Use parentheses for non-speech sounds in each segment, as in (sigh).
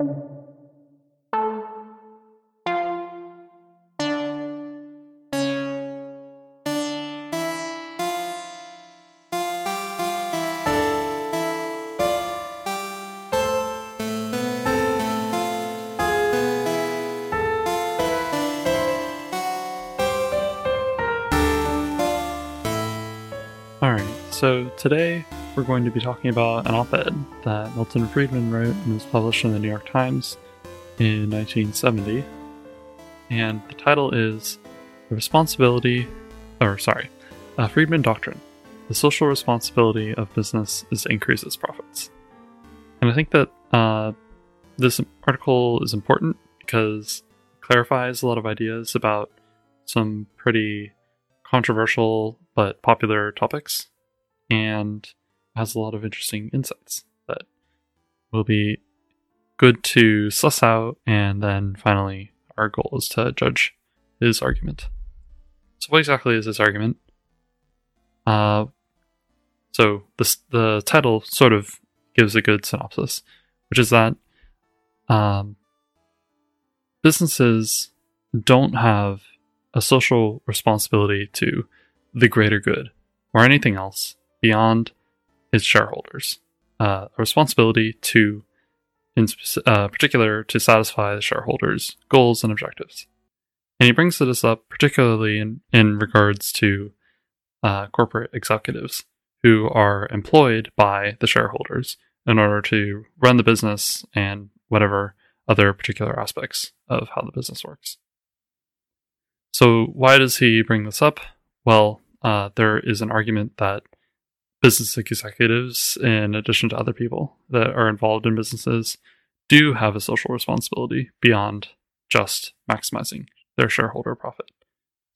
Alright, so today we're going to be talking about an op-ed that Milton Friedman wrote and was published in the New York Times in 1970. And the title is The Responsibility, or sorry, uh, Friedman Doctrine. The social responsibility of business is to increase its profits. And I think that uh, this article is important because it clarifies a lot of ideas about some pretty controversial but popular topics and has a lot of interesting insights that will be good to suss out. And then finally, our goal is to judge his argument. So, what exactly is his argument? Uh, so the the title sort of gives a good synopsis, which is that um, businesses don't have a social responsibility to the greater good or anything else beyond his shareholders, uh, a responsibility to, in uh, particular, to satisfy the shareholders' goals and objectives. And he brings this up particularly in, in regards to uh, corporate executives who are employed by the shareholders in order to run the business and whatever other particular aspects of how the business works. So, why does he bring this up? Well, uh, there is an argument that business executives, in addition to other people that are involved in businesses, do have a social responsibility beyond just maximizing their shareholder profit.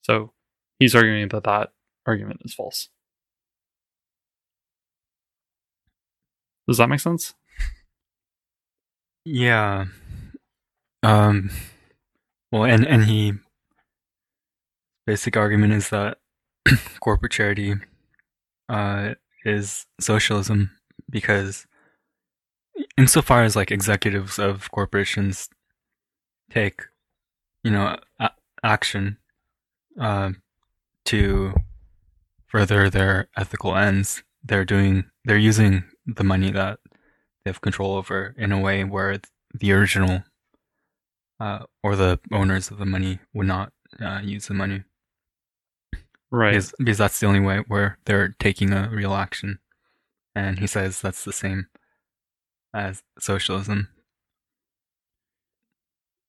So he's arguing that that argument is false. Does that make sense? Yeah. Um well and and he basic argument is that (clears throat) corporate charity uh is socialism because insofar as like executives of corporations take you know a- action uh, to further their ethical ends they're doing they're using the money that they have control over in a way where the original uh, or the owners of the money would not uh, use the money Right. Because, because that's the only way where they're taking a real action. And he says that's the same as socialism.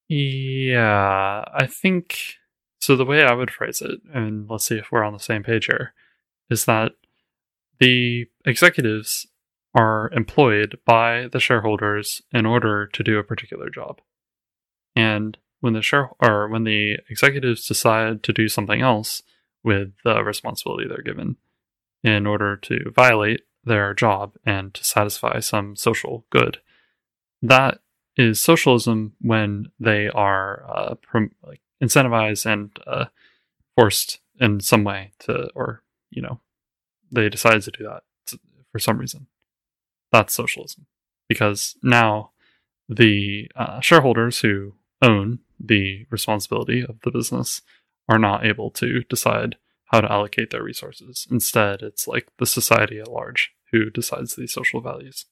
Yeah, I think so. The way I would phrase it, and let's see if we're on the same page here, is that the executives are employed by the shareholders in order to do a particular job. And when the share or when the executives decide to do something else, with the responsibility they're given in order to violate their job and to satisfy some social good. That is socialism when they are uh, prom- like incentivized and uh, forced in some way to, or you know, they decide to do that for some reason. That's socialism because now the uh, shareholders who own the responsibility of the business are not able to decide how to allocate their resources. Instead, it's like the society at large who decides these social values.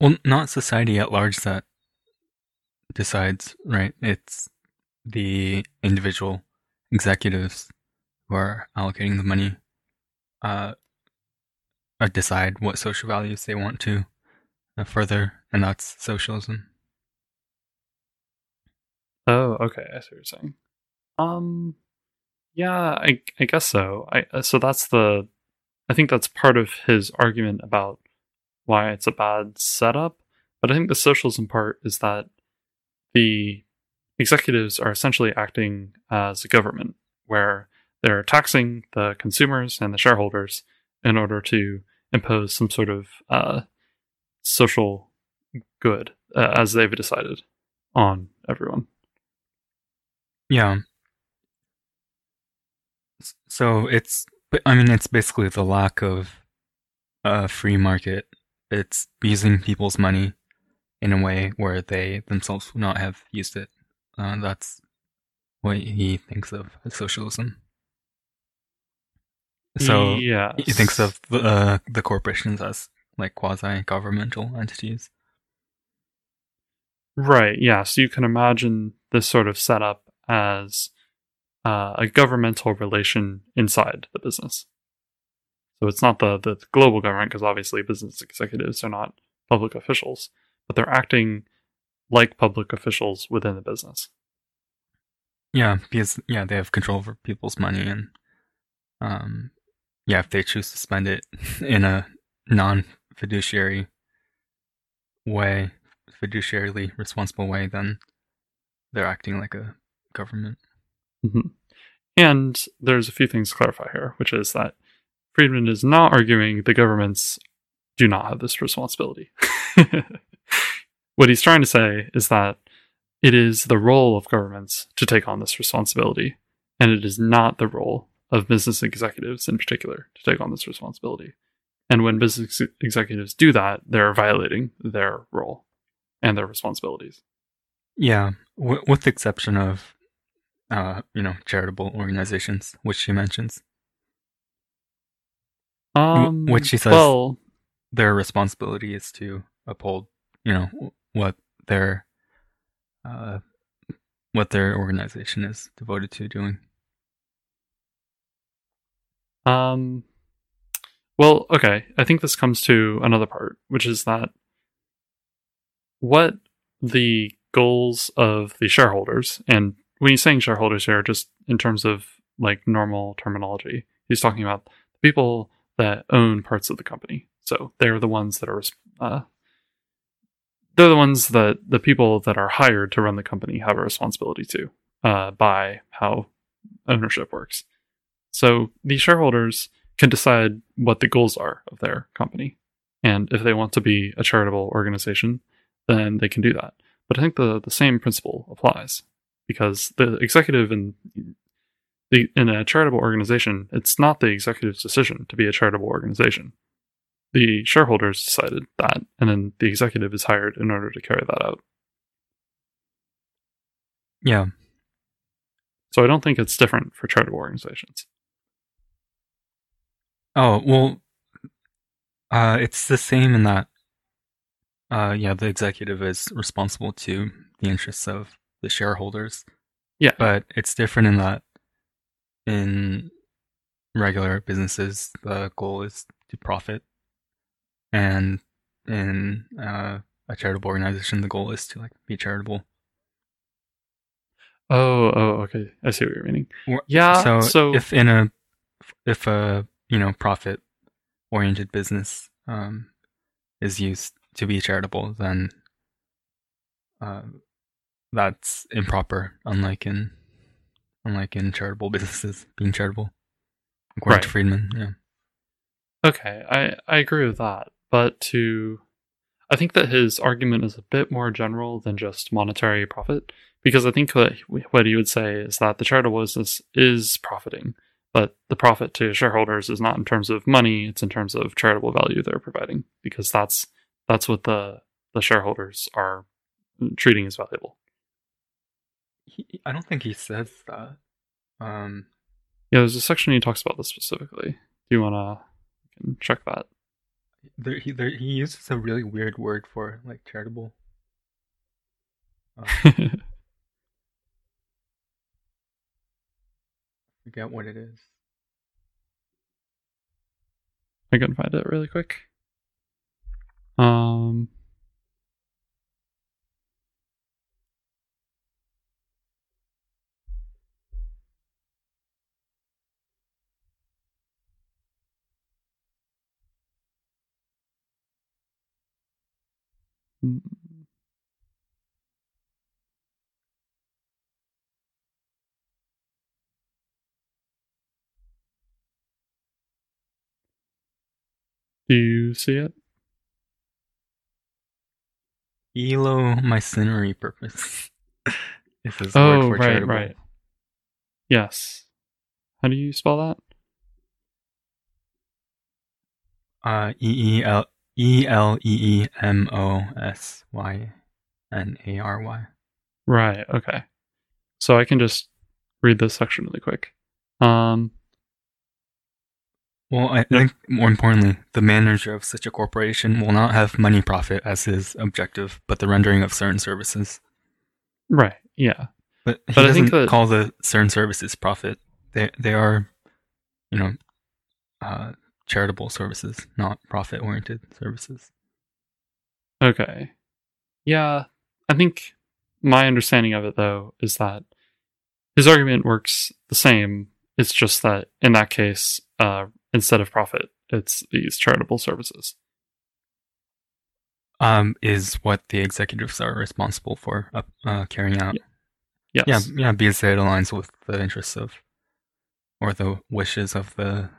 Well, not society at large that decides, right? It's the individual executives who are allocating the money uh, decide what social values they want to uh, further, and that's socialism. Oh, okay. I see what you're saying. Um, yeah, I I guess so. I uh, so that's the I think that's part of his argument about why it's a bad setup. But I think the socialism part is that the executives are essentially acting as a government where they're taxing the consumers and the shareholders in order to impose some sort of uh, social good uh, as they've decided on everyone. Yeah. So it's, I mean, it's basically the lack of a free market. It's using people's money in a way where they themselves would not have used it. Uh, that's what he thinks of as socialism. So yes. he thinks of the, uh, the corporations as like quasi-governmental entities. Right, yeah. So you can imagine this sort of setup as uh, a governmental relation inside the business. So it's not the, the global government, because obviously business executives are not public officials, but they're acting like public officials within the business. Yeah, because yeah, they have control over people's money, and um, yeah, if they choose to spend it (laughs) in a non-fiduciary way, fiduciarily responsible way, then they're acting like a government. Hmm And there's a few things to clarify here, which is that Friedman is not arguing the governments do not have this responsibility. (laughs) what he's trying to say is that it is the role of governments to take on this responsibility, and it is not the role of business executives in particular to take on this responsibility. And when business ex- executives do that, they're violating their role and their responsibilities. Yeah, w- with the exception of, uh, you know, charitable organizations, which she mentions. Um, which she says- Well, Their responsibility is to uphold, you know, what their, uh, what their organization is devoted to doing. Um, well, okay. I think this comes to another part, which is that what the goals of the shareholders, and when he's saying shareholders here, just in terms of like normal terminology, he's talking about the people that own parts of the company. So they're the ones that are, uh, they're the ones that the people that are hired to run the company have a responsibility to, uh, by how ownership works. So the shareholders can decide what the goals are of their company. And if they want to be a charitable organization, then they can do that. But I think the, the same principle applies because the executive in the in a charitable organization, it's not the executive's decision to be a charitable organization. The shareholders decided that, and then the executive is hired in order to carry that out. Yeah, So I don't think it's different for charitable organizations. Oh, well, uh, it's the same in that, uh, yeah, the executive is responsible to the interests of the shareholders, Yeah. but it's different in that in regular businesses, the goal is to profit, and in uh, a charitable organization, the goal is to like be charitable. Oh, oh, okay. I see what you're meaning. Yeah. so, So, if in a if a you know profit oriented business um, is used to be charitable, then uh, that's improper. Unlike in unlike in charitable (laughs) businesses being charitable, according to Friedman. Yeah. Okay, I, I agree with that. But to, I think that his argument is a bit more general than just monetary profit, because I think what, what he would say is that the charitable business is profiting, but the profit to shareholders is not in terms of money; it's in terms of charitable value they're providing, because that's that's what the the shareholders are treating as valuable. He, I don't think he says that. Um, Yeah, there's a section he talks about this specifically. Do you wanna check that? there, he there, he uses a really weird word for like charitable. Uh, (laughs) forget what it is. I can find it really quick. Um. Do you see it? Eleemosynary purpose. (laughs) is his Oh, word for right, charitable. right. Yes. How do you spell that? Uh, E E L E L E E M O S Y N A R Y. Right. Okay. So I can just read this section really quick. Um, Well, I think more importantly, the manager of such a corporation will not have money profit as his objective, but the rendering of certain services. right. Yeah. But he But I doesn't think that- call the certain services profit. They they are, you know, uh, charitable services, not profit oriented services. Okay. Yeah. I think my understanding of it, though, is that his argument works the same. It's just that in that case, uh, instead of profit, it's these charitable services. Um, is what the executives are responsible for uh, uh, carrying out. Yes. Yeah, yeah, because it aligns with the interests of, or the wishes of the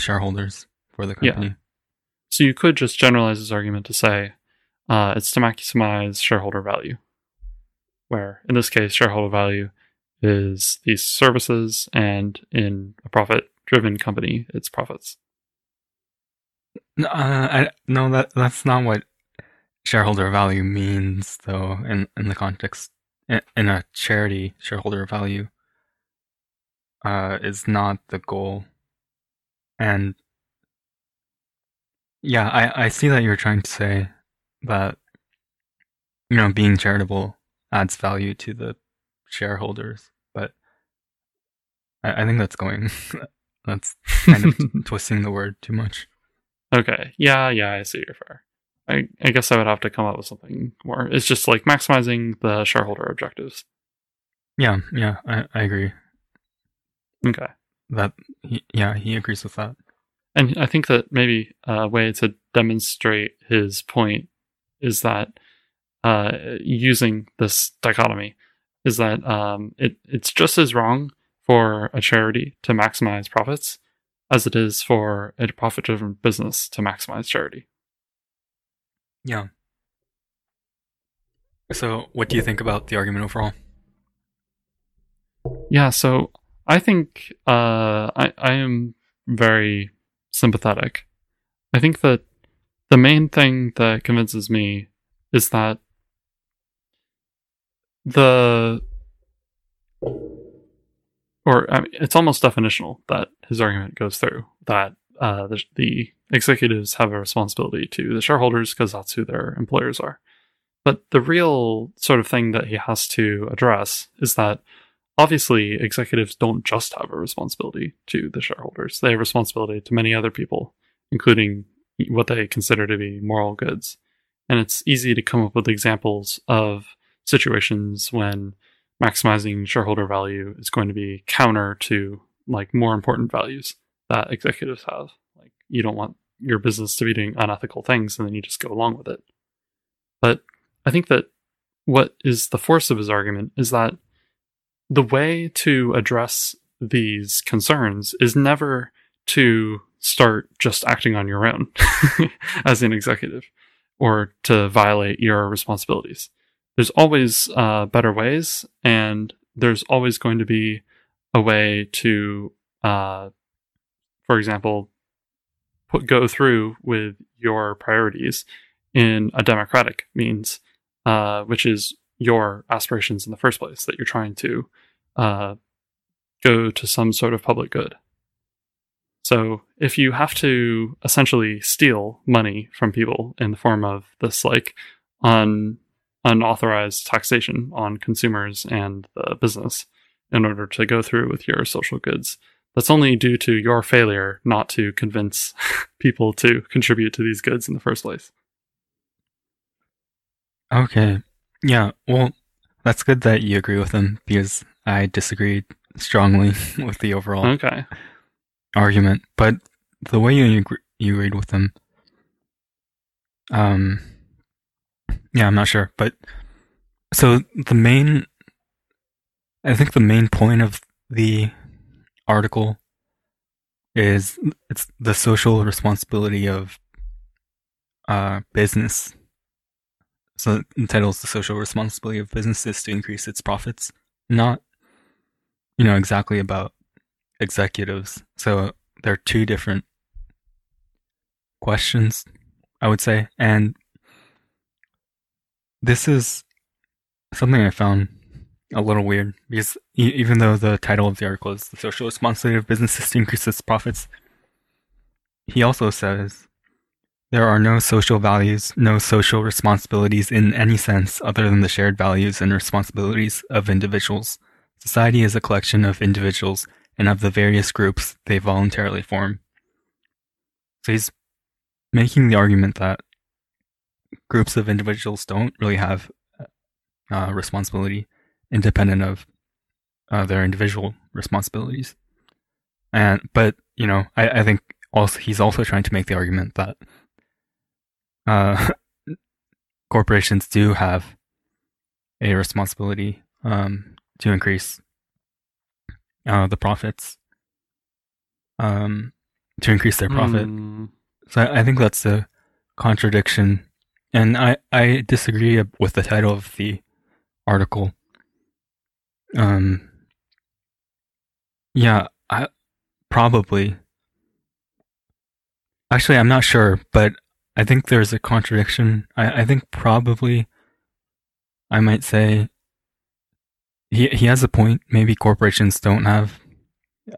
shareholders for the company. Yeah. So you could just generalize this argument to say uh, it's to maximize shareholder value, where in this case, shareholder value is these services, and in a profit-driven company, it's profits. No, uh, I, no, that that's not what shareholder value means, though. In in the context, in, in a charity, shareholder value uh, is not the goal. And yeah, I I see that you're trying to say that you know being charitable adds value to the shareholders, but I, I think that's going (laughs) that's kind of (laughs) twisting the word too much. Okay. Yeah, yeah, I see your fair. I, I guess I would have to come up with something more. It's just like maximizing the shareholder objectives. Yeah, yeah, I, I agree. Okay. That he, yeah, he agrees with that. And I think that maybe a way to demonstrate his point is that uh, using this dichotomy is that um, it, it's just as wrong for a charity to maximize profits as it is for a profit driven business to maximize charity. Yeah. So, what do you think about the argument overall? Yeah, so I think uh, I, I am very sympathetic. I think that the main thing that convinces me is that the or I mean, it's almost definitional that his argument goes through that uh, the, the executives have a responsibility to the shareholders because that's who their employers are. But the real sort of thing that he has to address is that obviously executives don't just have a responsibility to the shareholders, they have responsibility to many other people, including what they consider to be moral goods. And it's easy to come up with examples of situations when maximizing shareholder value is going to be counter to like more important values that executives have. Like you don't want your business to be doing unethical things and then you just go along with it. But I think that what is the force of his argument is that the way to address these concerns is never to start just acting on your own (laughs) as an executive or to violate your responsibilities. There's always uh, better ways, and there's always going to be a way to, uh, for example, put go through with your priorities in a democratic means, uh, which is your aspirations in the first place that you're trying to uh, go to some sort of public good. So if you have to essentially steal money from people in the form of this like un unauthorized taxation on consumers and the business in order to go through with your social goods, that's only due to your failure not to convince (laughs) people to contribute to these goods in the first place. Okay. Yeah, well, that's good that you agree with them because I disagreed strongly (laughs) with the overall Okay. argument. But the way you you agreed with them, um, yeah, I'm not sure. But so the main, I think the main point of the article is it's the social responsibility of uh, business. So the title is the social responsibility of businesses to increase its profits, not you know exactly about executives. So there are two different questions I would say. And this is something I found a little weird because even though the title of the article is the social responsibility of businesses to increase its profits, he also says there are no social values, no social responsibilities in any sense other than the shared values and responsibilities of individuals. Society is a collection of individuals and of the various groups they voluntarily form. So he's making the argument that groups of individuals don't really have uh, responsibility independent of uh, their individual responsibilities. And but you know, I, I think also he's also trying to make the argument that uh, (laughs) corporations do have a responsibility um, to increase uh, the profits, um, to increase their profit. Hmm. So I, I think that's a contradiction, and I I disagree with the title of the article. Um. Yeah, I probably. Actually, I'm not sure, but I think there's a contradiction. I, I think probably I might say he he has a point. Maybe corporations don't have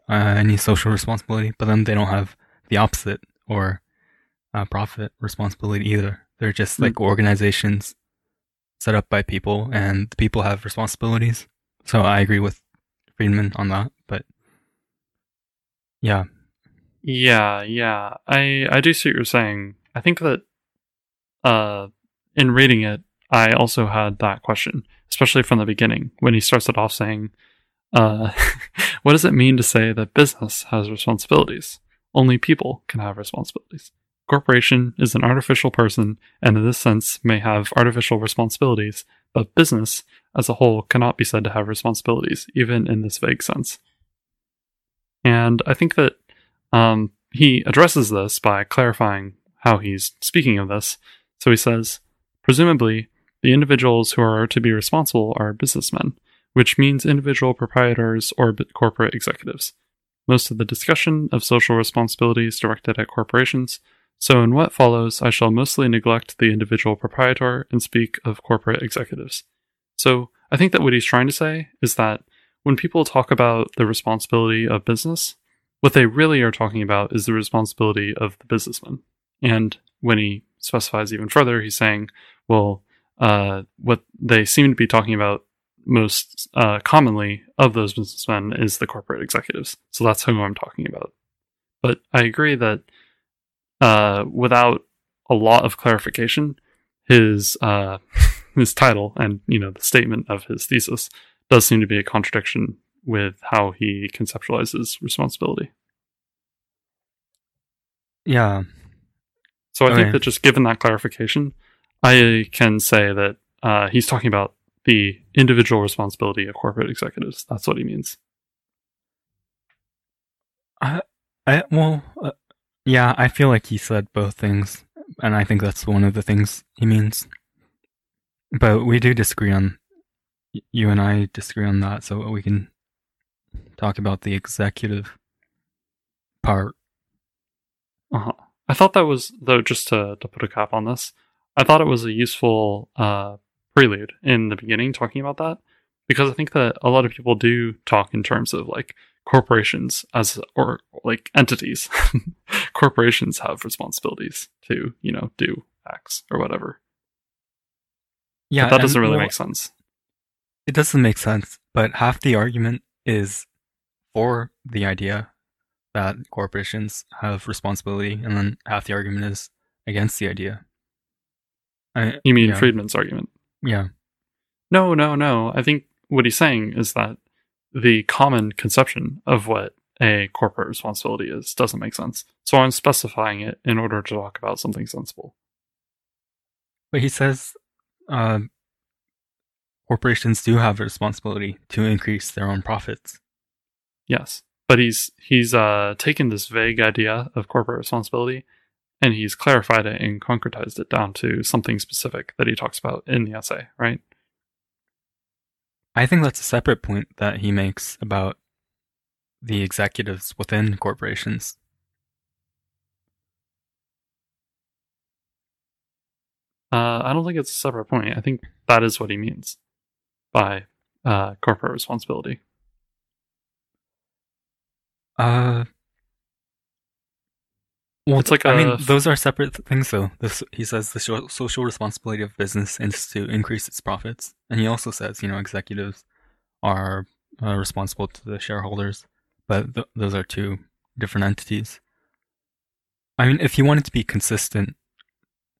uh, any social responsibility, but then they don't have the opposite or uh, profit responsibility either. They're just like organizations set up by people, and the people have responsibilities. So I agree with Friedman on that. But yeah, Yeah, yeah. I I do see what you're saying. I think that uh in reading it, I also had that question, especially from the beginning when he starts it off saying, uh (laughs) what does it mean to say that business has responsibilities? Only people can have responsibilities. Corporation is an artificial person and in this sense may have artificial responsibilities, but business as a whole cannot be said to have responsibilities, even in this vague sense. And I think that um, he addresses this by clarifying how he's speaking of this. So he says, presumably, the individuals who are to be responsible are businessmen, which means individual proprietors or corporate executives. Most of the discussion of social responsibility is directed at corporations, so in what follows, I shall mostly neglect the individual proprietor and speak of corporate executives. So I think that what he's trying to say is that when people talk about the responsibility of business, what they really are talking about is the responsibility of the businessman. And when he specifies even further, he's saying, well, uh, what they seem to be talking about most uh, commonly of those businessmen is the corporate executives. So that's who I'm talking about. But I agree that uh, without a lot of clarification, his uh, (laughs) his title and you know the statement of his thesis does seem to be a contradiction with how he conceptualizes responsibility. yeah, So I Okay. think that just given that clarification, I can say that uh, he's talking about the individual responsibility of corporate executives. That's what he means. I well, uh, yeah, I feel like he said both things, and I think that's one of the things he means. But we do disagree on. You and I disagree on that, so we can talk about the executive part. Uh-huh. I thought that was though just to to put a cap on this. I thought it was a useful uh, prelude in the beginning talking about that because I think that a lot of people do talk in terms of like corporations as or like entities. (laughs) corporations have responsibilities to you know do X or whatever. Yeah, but that doesn't really well, make sense. It doesn't make sense, but half the argument is for the idea that corporations have responsibility, and then half the argument is against the idea. I, You mean yeah, Friedman's argument? Yeah, No, no, no. I think what he's saying is that the common conception of what a corporate responsibility is doesn't make sense. So I'm specifying it in order to talk about something sensible. but he says uh, corporations do have a responsibility to increase their own profits. Yes. But he's he's uh taken this vague idea of corporate responsibility and he's clarified it and concretized it down to something specific that he talks about in the essay, right? I think that's a separate point that he makes about the executives within corporations. Uh, I don't think it's a separate point. I think that is what he means by uh, corporate responsibility. Uh, well, It's like I mean, those are separate things, though. This, he says the so- social responsibility of business is to increase its profits, and he also says, you know, executives are uh, responsible to the shareholders, but th- those are two different entities. I mean, if he wanted to be consistent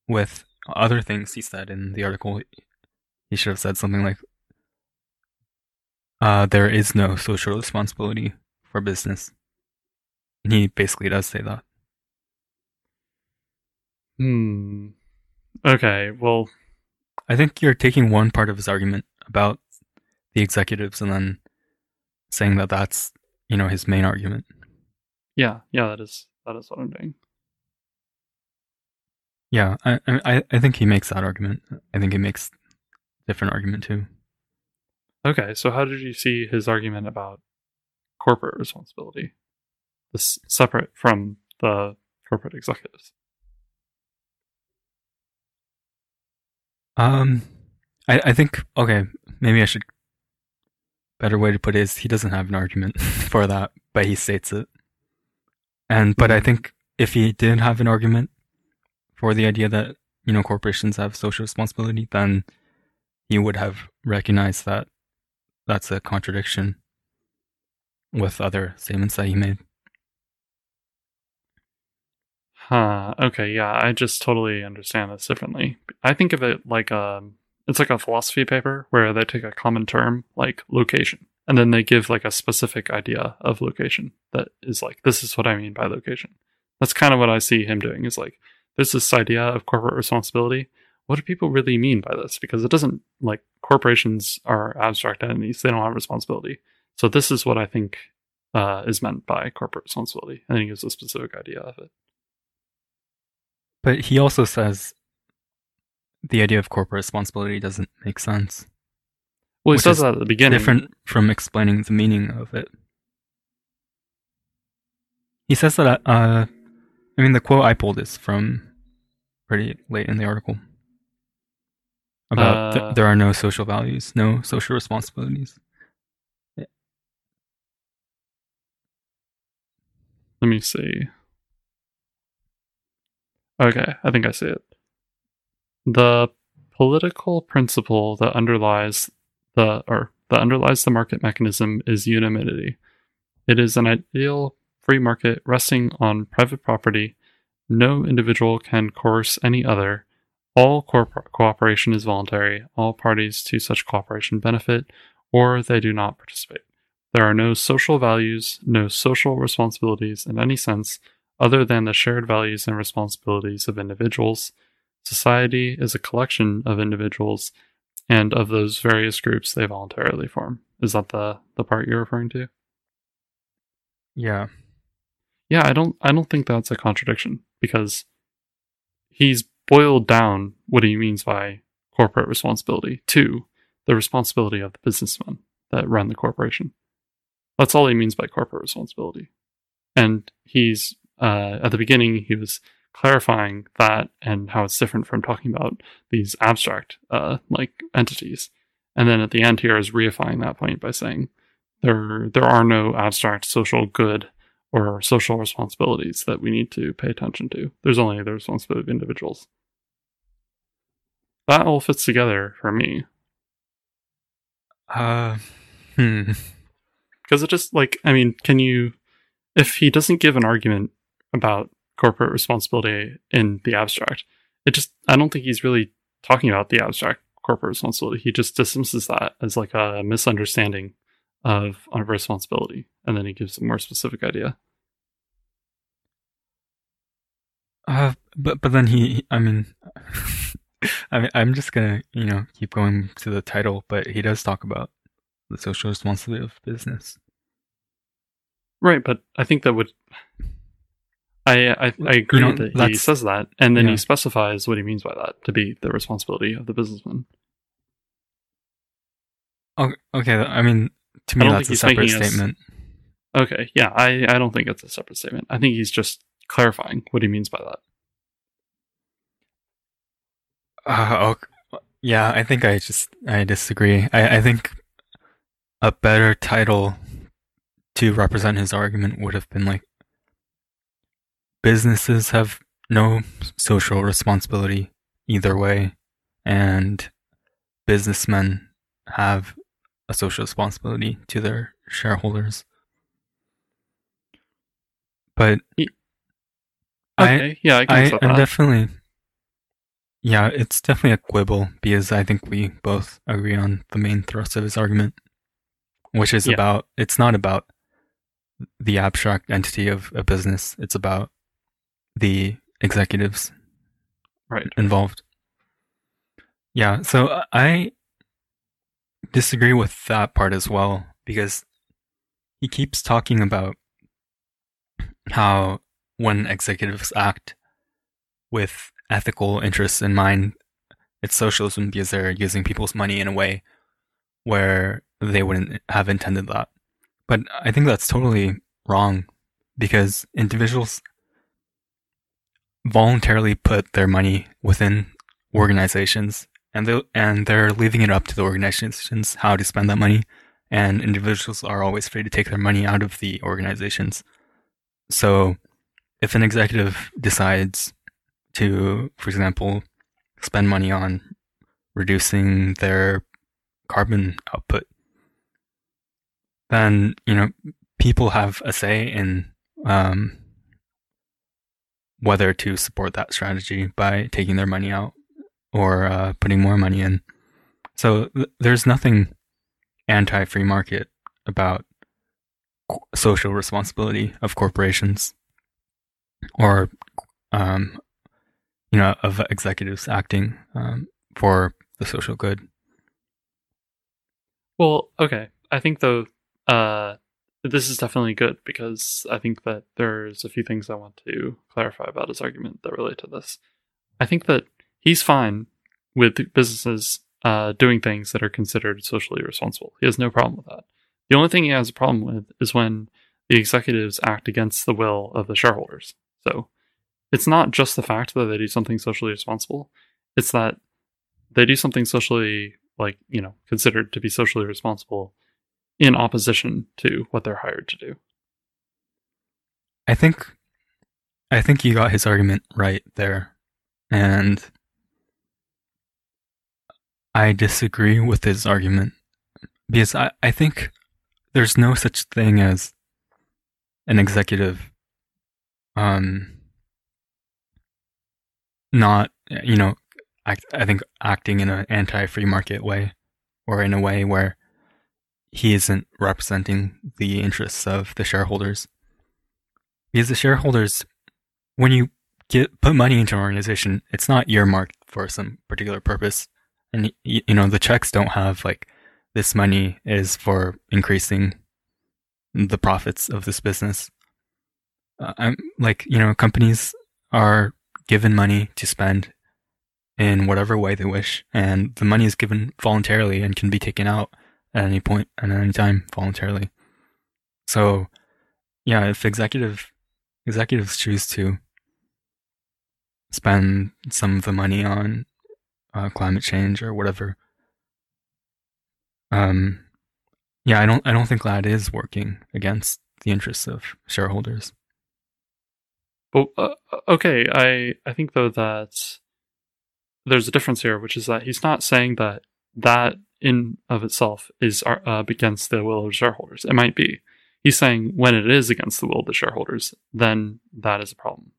with other things he said in the article, he should have said something like, uh, "There is no social responsibility for business." And he basically does say that. Hmm. Okay. Well, I think you're taking one part of his argument about the executives and then saying that that's, you know, his main argument. yeah, yeah. That is that is what I'm doing. Yeah, I, I, I think he makes that argument. I think he makes different argument too. Okay. So how did you see his argument about corporate responsibility? This separate from the corporate executives. Um, I, I think okay, maybe I should. Better way to put it is he doesn't have an argument (laughs) for that, but he states it. And but I think if he did have an argument for the idea that you know corporations have social responsibility, then he would have recognized that that's a contradiction with other statements that he made. Huh. Okay. Yeah. I just totally understand this differently. I think of it like um, it's like a philosophy paper where they take a common term like location, and then they give like a specific idea of location that is like this is what I mean by location. That's kind of what I see him doing. Is like there's this idea of corporate responsibility. What do people really mean by this? Because it doesn't like corporations are abstract entities; they don't have responsibility. So this is what I think uh, is meant by corporate responsibility, and he gives a specific idea of it. But he also says the idea of corporate responsibility doesn't make sense. Well, he says that at the beginning. different from explaining the meaning of it. He says that, uh, I mean, the quote I pulled is from pretty late in the article about th- Uh, there are no social values, no social responsibilities. Let me see. Okay, I think I see it. The political principle that underlies the or that underlies the market mechanism is unanimity. It is an ideal free market resting on private property. No individual can coerce any other. All cooperation is voluntary. All parties to such cooperation benefit, or they do not participate. There are no social values, no social responsibilities in any sense other than the shared values and responsibilities of individuals. Society is a collection of individuals and of those various groups they voluntarily form. Is that the, the part you're referring to? Yeah. Yeah, I don't I don't think that's a contradiction because he's boiled down what he means by corporate responsibility to the responsibility of the businessmen that run the corporation. That's all he means by corporate responsibility. And he's uh, at the beginning he was clarifying that and how it's different from talking about these abstract uh, like entities. And then at the end here is reifying that point by saying there there are no abstract social good or social responsibilities that we need to pay attention to. There's only the responsibility of individuals. That all fits together for me Uh, hmm. (laughs) because it just like I mean, can you if he doesn't give an argument about corporate responsibility in the abstract, it just I don't think he's really talking about the abstract corporate responsibility. He just dismisses that as like a misunderstanding of responsibility, and then he gives a more specific idea. Uh, but but then he, I mean, (laughs) I mean, I'm just gonna you know keep going to the title, but he does talk about the social responsibility of business. Right, but I think that would. I I, I agree know, that he says that, and then yeah. he specifies what he means by that to be the responsibility of the businessman. Okay, okay. I mean, to me, that's a separate statement. Okay, yeah, I I don't think it's a separate statement. I think he's just clarifying what he means by that. Uh, okay. Yeah, I think I just I disagree. I, I think a better title to represent his argument would have been like businesses have no social responsibility either way, and businessmen have a social responsibility to their shareholders. But okay, I, yeah, I I, that. definitely, yeah, it's definitely a quibble because I think we both agree on the main thrust of his argument, which is Yeah. about it's not about the abstract entity of a business; it's about the executives right. involved. Yeah, so I disagree with that part as well because he keeps talking about how when executives act with ethical interests in mind, it's socialism because they're using people's money in a way where they wouldn't have intended that. But I think that's totally wrong because individuals voluntarily put their money within organizations and they and they're leaving it up to the organizations how to spend that money and individuals are always free to take their money out of the organizations. So if an executive decides to for example spend money on reducing their carbon output then you know people have a say in um, whether to support that strategy by taking their money out or uh, putting more money in. So th- there's nothing anti-free market about social responsibility of corporations or um, you know of executives acting um, for the social good. Well, okay. I think though, uh, this is definitely good because I think that there's a few things I want to clarify about his argument that relate to this. I think that he's fine with businesses uh, doing things that are considered socially responsible. He has no problem with that. The only thing he has a problem with is when the executives act against the will of the shareholders. So it's not just the fact that they do something socially responsible, it's that they do something socially, like, you know, considered to be socially responsible in opposition to what they're hired to do. I think I think you got his argument right there. And I disagree with his argument because I, I think there's no such thing as an executive um not you know act, I think acting in an anti-free market way or in a way where he isn't representing the interests of the shareholders. Because the shareholders when you get put money into an organization it's not earmarked for some particular purpose. And you know the checks don't have like this money is for increasing the profits of this business. Uh, i'm like you know companies are given money to spend in whatever way they wish and the money is given voluntarily and can be taken out at any point and at any time voluntarily so yeah if executive executives choose to spend some of the money on uh, climate change or whatever. Um, yeah, I don't, I don't think that is working against the interests of shareholders. But uh, okay, I I think though that there's a difference here, which is that he's not saying that that in of itself is uh, against the will of shareholders. It might be. He's saying when it is against the will of the shareholders, then that is a problem.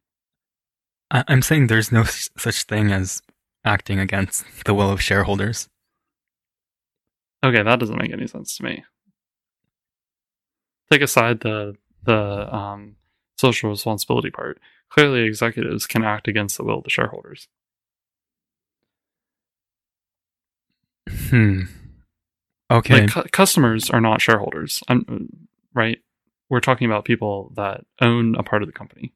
I'm saying there's no such thing as acting against the will of shareholders. Okay, that doesn't make any sense to me. Take aside the the um, social responsibility part. Clearly, executives can act against the will of the shareholders. Hmm. Okay. Like cu- customers are not shareholders. I'm right. We're talking about people that own a part of the company,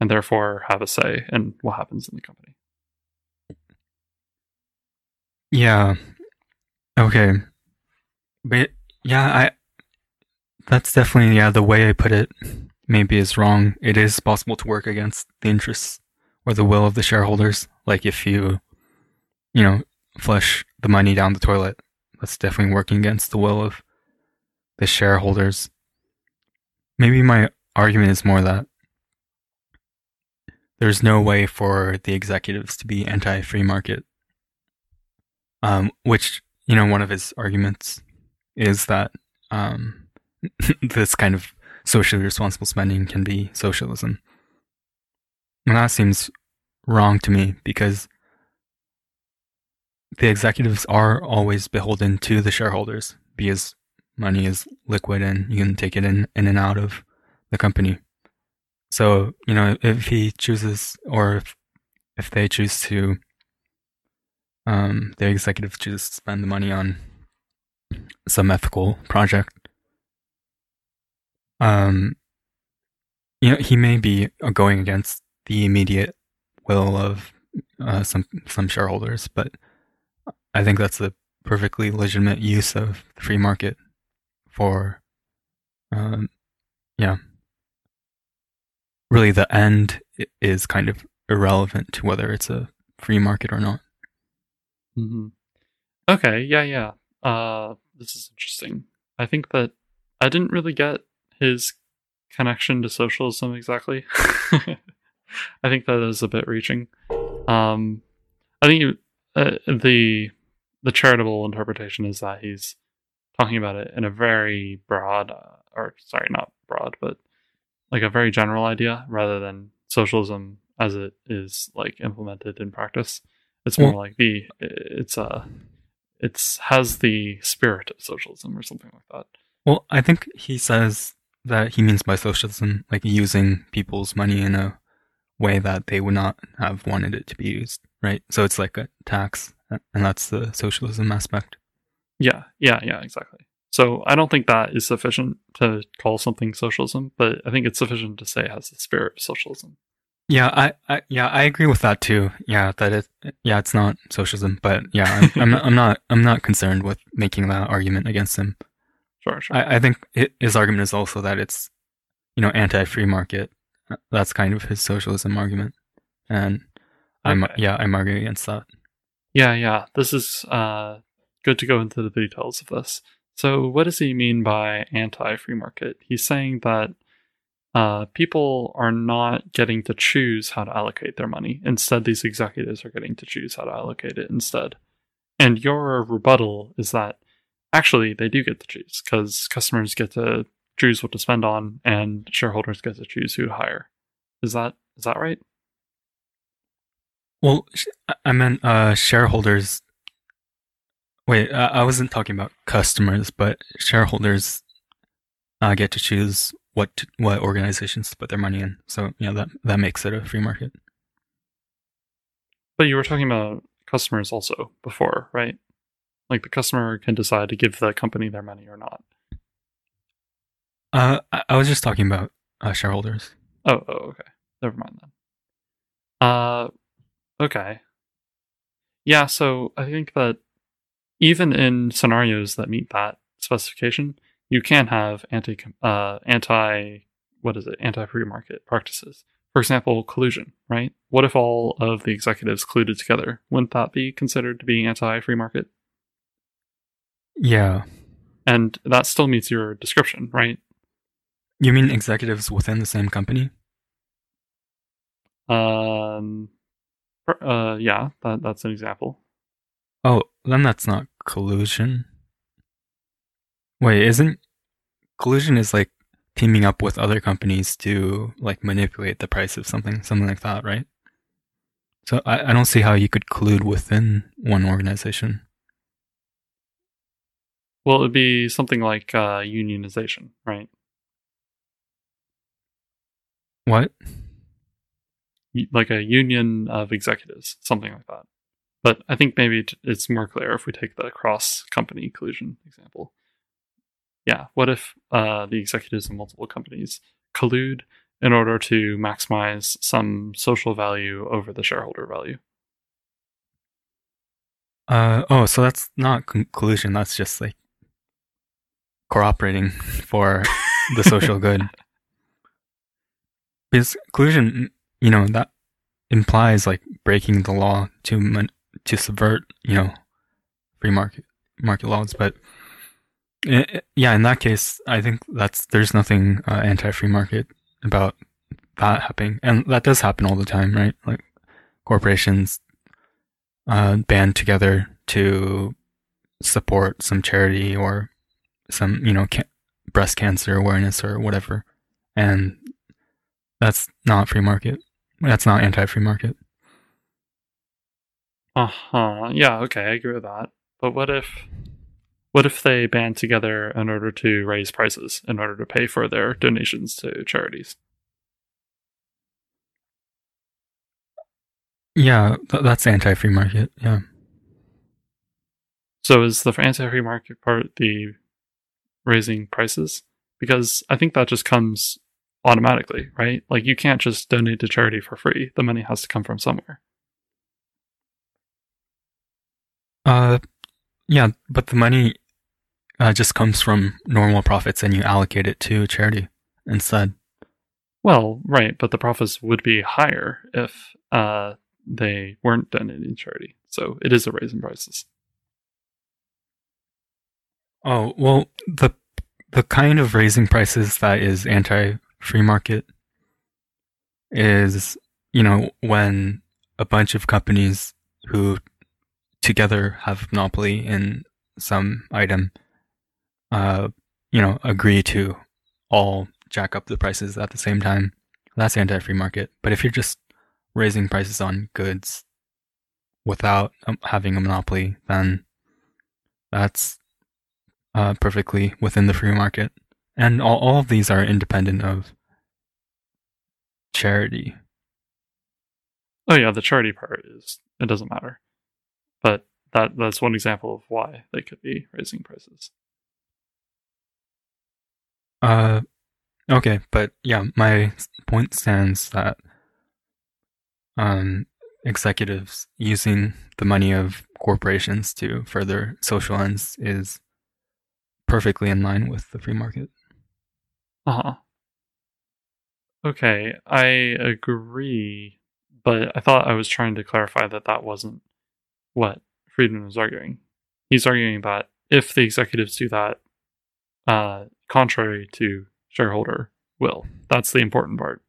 and therefore have a say in what happens in the company. Yeah. Okay. But yeah, I that's definitely yeah, the way I put it maybe is wrong. It is possible to work against the interests or the will of the shareholders. Like if you you know, flush the money down the toilet. That's definitely working against the will of the shareholders. Maybe my argument is more that there's no way for the executives to be anti-free market. Um, which you know, one of his arguments is that um, (laughs) this kind of socially responsible spending can be socialism. And that seems wrong to me because the executives are always beholden to the shareholders because money is liquid and you can take it in, in and out of the company. So, you know, if he chooses or if, if they choose to, um, the executives choose to spend the money on some ethical project, um, you know, he may be going against the immediate will of uh, some some shareholders, but I think that's a perfectly legitimate use of the free market for, um, yeah. Really, the end is kind of irrelevant to whether it's a free market or not. Mm-hmm. Okay, yeah, yeah. Uh, this is interesting. I think that I didn't really get his connection to socialism exactly. (laughs) I think that is a bit reaching. Um, I think uh, the the charitable interpretation is that he's talking about it in a very broad, uh, or sorry, not broad, but like a very general idea rather than socialism as it is like implemented in practice. It's more like the it's a uh, it's has the spirit of socialism or something like that. Well, I think he says that he means by socialism like using people's money in a way that they would not have wanted it to be used, right? So it's like a tax, and that's the socialism aspect. Yeah, yeah, yeah, exactly. So I don't think that is sufficient to call something socialism, but I think it's sufficient to say it has the spirit of socialism. Yeah, I, I yeah, I agree with that too. Yeah, that it yeah, it's not socialism, but yeah, I'm, I'm not I'm not I'm not concerned with making that argument against him. Sure, sure. I, I think his argument is also that it's you know anti-free market. That's kind of his socialism argument, and I'm yeah I'm arguing against that. Yeah, yeah. This is uh good to go into the details of this. So, what does he mean by anti-free market? He's saying that uh, people are not getting to choose how to allocate their money. Instead, these executives are getting to choose how to allocate it instead. And your rebuttal is that actually they do get to choose because customers get to choose what to spend on and shareholders get to choose who to hire. Is that is that right? Well, I meant uh, shareholders. Wait, I wasn't talking about customers, but shareholders uh, get to choose what to, what organizations to put their money in. So yeah, that that makes it a free market. But you were talking about customers also before, right? Like the customer can decide to give the company their money or not. Uh, I was just talking about uh, shareholders. Oh, oh, okay. Never mind then. Uh, okay. Yeah, so I think that even in scenarios that meet that specification, you can have anti uh, anti what is it anti free market practices. For example, collusion, right? What if all of the executives colluded together? Wouldn't that be considered to be anti free market? Yeah. And that still meets your description, right? You mean executives within the same company? Um, uh, yeah, that, that's an example. Oh, then that's not collusion. Wait, isn't collusion is like teaming up with other companies to like manipulate the price of something, something like that, right? So I, I don't see how you could collude within one organization. Well, it would be something like uh, unionization, right? What? Like a union of executives, something like that. But I think maybe it's more clear if we take the cross company collusion example yeah, what if uh, the executives of multiple companies collude in order to maximize some social value over the shareholder value? Uh, oh, so that's not collusion. That's just like cooperating for the social good. (laughs) Because collusion, you know, that implies like breaking the law to to subvert, you know, free market market laws. But i yeah, in that case, I think that's there's nothing uh, anti-free market about that happening, and that does happen all the time, right? Like corporations uh, band together to support some charity or some, you know, ca- breast cancer awareness or whatever, and that's not free market. That's not anti-free market. Uh huh. Yeah. Okay, I agree with that. But what if, what if they band together in order to raise prices in order to pay for their donations to charities? Yeah, th- that's anti-free market. Yeah. So is the anti-free market part the raising prices? Because I think that just comes automatically, right? Like you can't just donate to charity for free. The money has to come from somewhere. Uh, yeah, but the money uh, just comes from normal profits, and you allocate it to charity instead. Well, right, but the profits would be higher if uh, they weren't donating to charity. So it is a raise in prices. Oh well, the the kind of raising prices that is anti-free market is you know when a bunch of companies who together have monopoly in some item, uh, you know, agree to all jack up the prices at the same time. That's anti-free market. But if you're just raising prices on goods without um, having a monopoly, then that's uh, perfectly within the free market. And all, all of these are independent of charity. Oh yeah, the charity part is it doesn't matter. But that that's one example of why they could be raising prices. Uh okay, but yeah, my point stands that um executives using the money of corporations to further social ends is perfectly in line with the free market. Uh huh. Okay, I agree, but I thought I was trying to clarify that that wasn't what Friedman was arguing. He's arguing that if the executives do that, uh, contrary to shareholder will, that's the important part.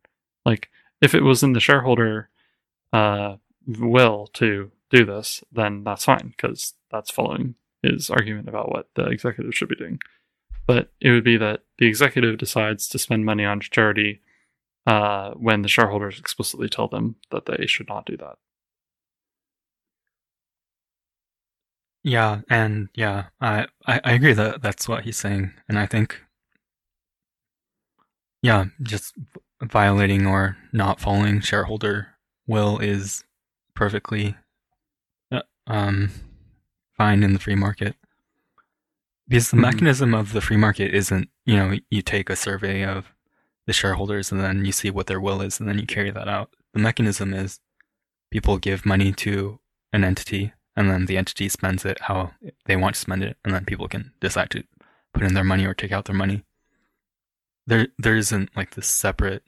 Like, if it was in the shareholder uh, will to do this, then that's fine because that's following his argument about what the executive should be doing. But it would be that the executive decides to spend money on charity uh, when the shareholders explicitly tell them that they should not do that. Yeah, and yeah, I, I I agree that that's what he's saying, and I think, yeah, just violating or not following shareholder will is perfectly uh, um fine in the free market because the Mhm. mechanism of the free market isn't you know you take a survey of the shareholders and then you see what their will is and then you carry that out. The mechanism is people give money to an entity and then the entity spends it how they want to spend it and then people can decide to put in their money or take out their money. There there isn't like this separate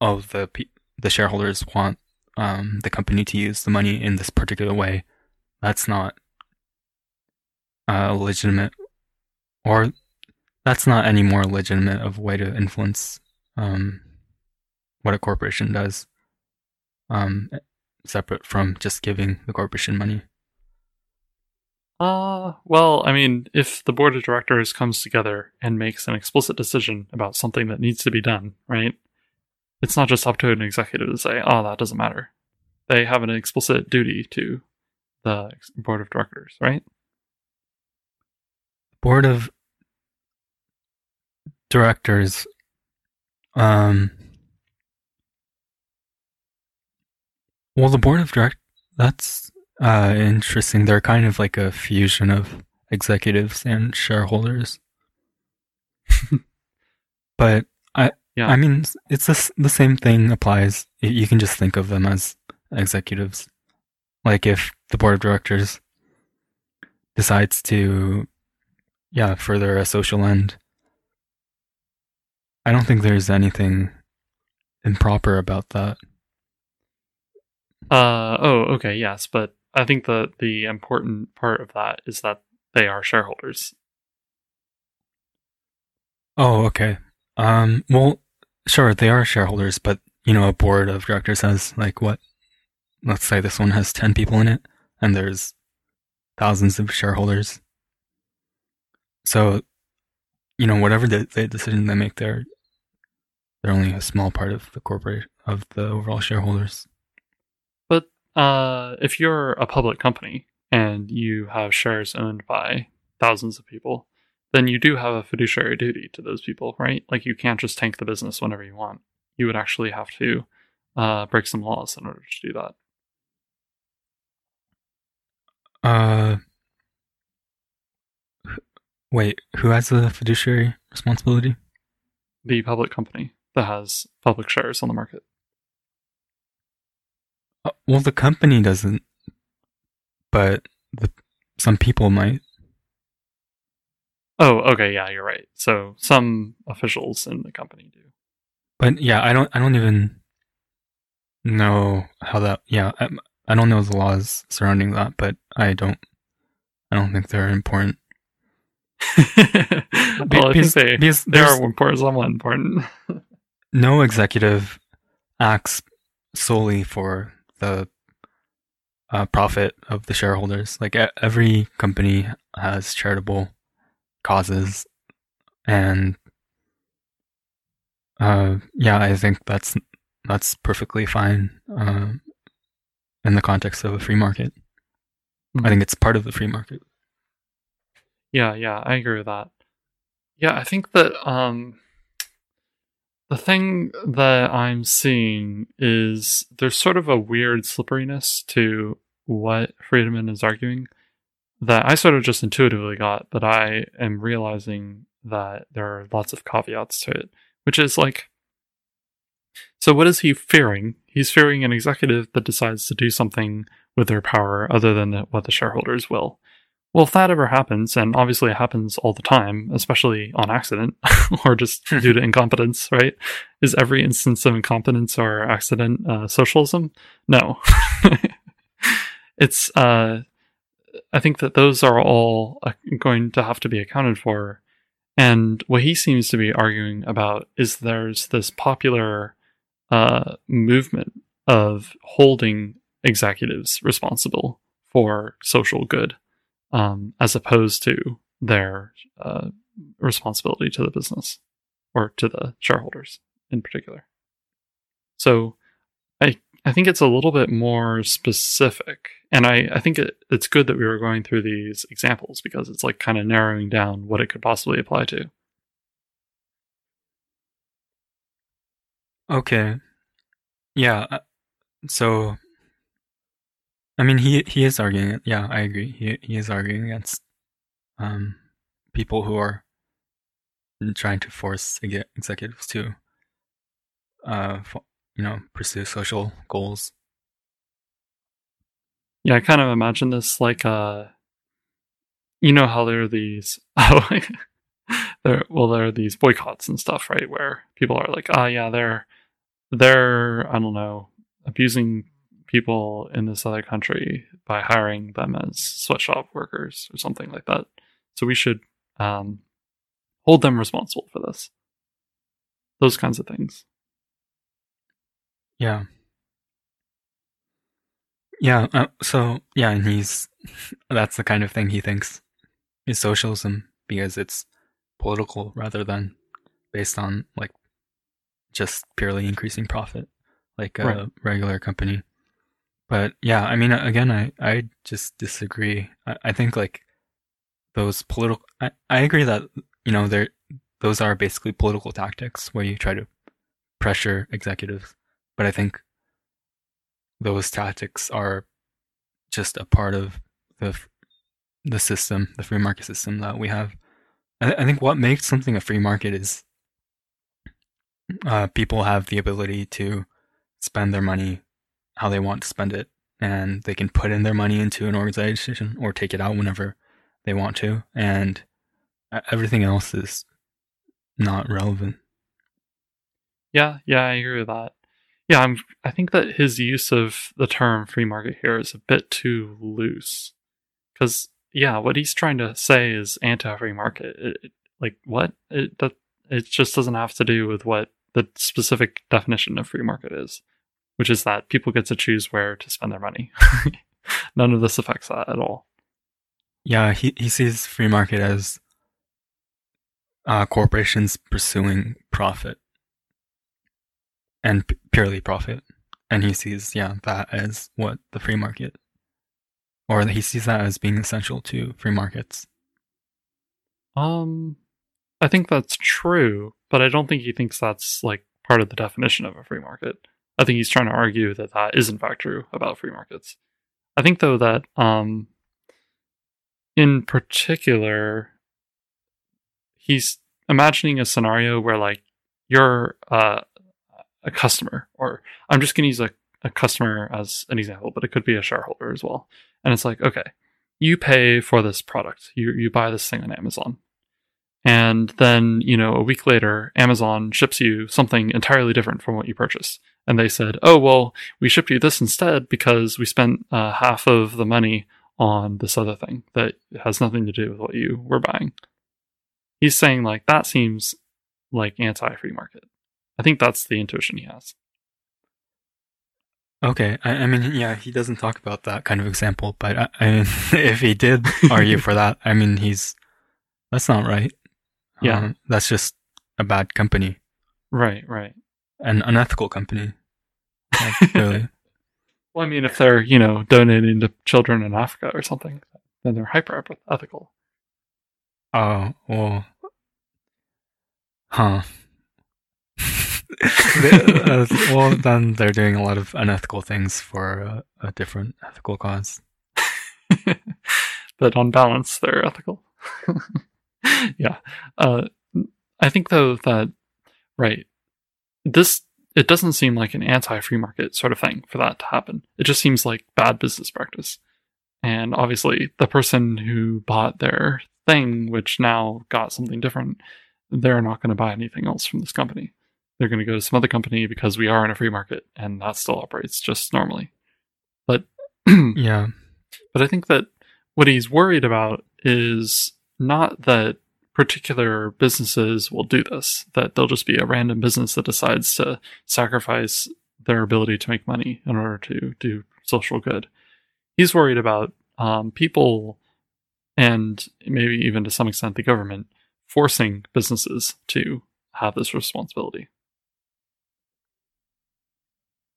of the the shareholders want um, the company to use the money in this particular way. That's not uh, legitimate or that's not any more legitimate of a way to influence um, what a corporation does um, separate from just giving the corporation money Uh, well, I mean, if the board of directors comes together and makes an explicit decision about something that needs to be done, right? It's not just up to an executive to say, oh, that doesn't matter. They have an explicit duty to the board of directors, right? board of directors um well the board of direct that's uh interesting they're kind of like a fusion of executives and shareholders (laughs) but i Yeah. i mean it's the, the same thing applies you can just think of them as executives like if the board of directors decides to yeah, further a social end. I don't think there's anything improper about that. Uh, oh, okay, yes, but I think the the important part of that is that they are shareholders. Oh, okay. Um, well, sure, they are shareholders, but you know, a board of directors has like what? Let's say this one has ten people in it, and there's thousands of shareholders. So, you know, whatever the, the decision they make, they're they're only a small part of the corporate of the overall shareholders. But uh, if you're a public company and you have shares owned by thousands of people, then you do have a fiduciary duty to those people, right? Like you can't just tank the business whenever you want. You would actually have to uh, break some laws in order to do that. Uh, wait, who has the fiduciary responsibility? The public company that has public shares on the market. Uh, well, the company doesn't, but the, some people might. Oh, okay, yeah, you're right. So some officials in the company do. But yeah, I don't. I don't even know how that. Yeah, I, I don't know the laws surrounding that, but I don't. I don't think they're important. (laughs) well, I Because- think they, because they are important, somewhat important. (laughs) no executive acts solely for the uh, profit of the shareholders. Like every company has charitable causes, and uh, yeah, I think that's that's perfectly fine um, in the context of a free market. I think it's part of the free market. Yeah, yeah, I agree with that. Yeah, I think that um the thing that I'm seeing is there's sort of a weird slipperiness to what Friedman is arguing that I sort of just intuitively got, but I am realizing that there are lots of caveats to it, which is like so what is he fearing? He's fearing an executive that decides to do something with their power other than what the shareholders will. Well, if that ever happens, and obviously it happens all the time, especially on accident (laughs) or just due to incompetence, right? Is every instance of incompetence or accident uh, socialism? No. (laughs) it's, uh, I think that those are all uh, going to have to be accounted for. And what he seems to be arguing about is there's this popular uh, movement of holding executives responsible for social good um, as opposed to their uh, responsibility to the business or to the shareholders in particular. So I I think it's a little bit more specific, and I, I think it, it's good that we were going through these examples because it's like kind of narrowing down what it could possibly apply to. Okay. Yeah. uh, So, I mean, he he is arguing. Yeah, I agree. He he is arguing against um people who are trying to force executives to uh you know pursue social goals. Yeah, I kind of imagine this like uh you know how there are these (laughs) oh there well there are these boycotts and stuff, right? Where people are like, ah yeah, they're they're I don't know, abusing people in this other country by hiring them as sweatshop workers or something like that. So we should um hold them responsible for this. Those kinds of things. Yeah. Yeah. Uh, so yeah, and he's (laughs) that's the kind of thing he thinks is socialism because it's political rather than based on like just purely increasing profit like a Right. regular company. But yeah, I mean, again, I I just disagree. I, I think like those political. I, I agree that you know there those are basically political tactics where you try to pressure executives. But I think those tactics are just a part of the the system, the free market system that we have. I, I think what makes something a free market is uh, people have the ability to spend their money how they want to spend it, and they can put in their money into an organization or take it out whenever they want to, and everything else is not relevant. Yeah, yeah, I agree with that. yeah, I'm, I think that his use of the term free market here is a bit too loose. Because, yeah, what he's trying to say is anti free market. It, it, like, what? It, that, it just doesn't have to do with what the specific definition of free market is, which is that people get to choose where to spend their money. (laughs) None of this affects that at all. Yeah, he, he sees free market as uh, corporations pursuing profit and p- purely profit. And he sees, yeah, that as what the free market, or he sees that as being essential to free markets. Um, I think that's true, but I don't think he thinks that's like part of the definition of a free market. I think he's trying to argue that that is in fact true about free markets. I think though that um, in particular, he's imagining a scenario where like you're uh, a customer, or I'm just going to use a, a customer as an example, but it could be a shareholder as well. And it's like, okay, you pay for this product, you you buy this thing on Amazon, and then you know a week later, Amazon ships you something entirely different from what you purchased, and they said, oh well, we shipped you this instead because we spent uh, half of the money on this other thing that has nothing to do with what you were buying. He's saying like that seems like anti-free market. I think that's the intuition he has. Okay, I, I, mean, yeah, he doesn't talk about that kind of example, but I, I mean, (laughs) if he did argue for that, I mean, he's that's not right. Yeah, um, that's just a bad company. Right, right. An unethical company. (laughs) Well, I mean, if they're you know donating to children in Africa or something, then they're hyper ethical. Oh well, huh. (laughs) uh, well, then they're doing a lot of unethical things for a, a different ethical cause. (laughs) but on balance, they're ethical. yeah. Uh, I think, though, that, right, this, it doesn't seem like an anti free market sort of thing for that to happen. It just seems like bad business practice. And obviously, the person who bought their thing, which now got something different, they're not going to buy anything else from this company they're going to go to some other company because we are in a free market and that still operates just normally. But (clears throat) yeah. But I think that what he's worried about is not that particular businesses will do this, that they'll just be a random business that decides to sacrifice their ability to make money in order to do social good. He's worried about um, people and maybe even to some extent the government forcing businesses to have this responsibility.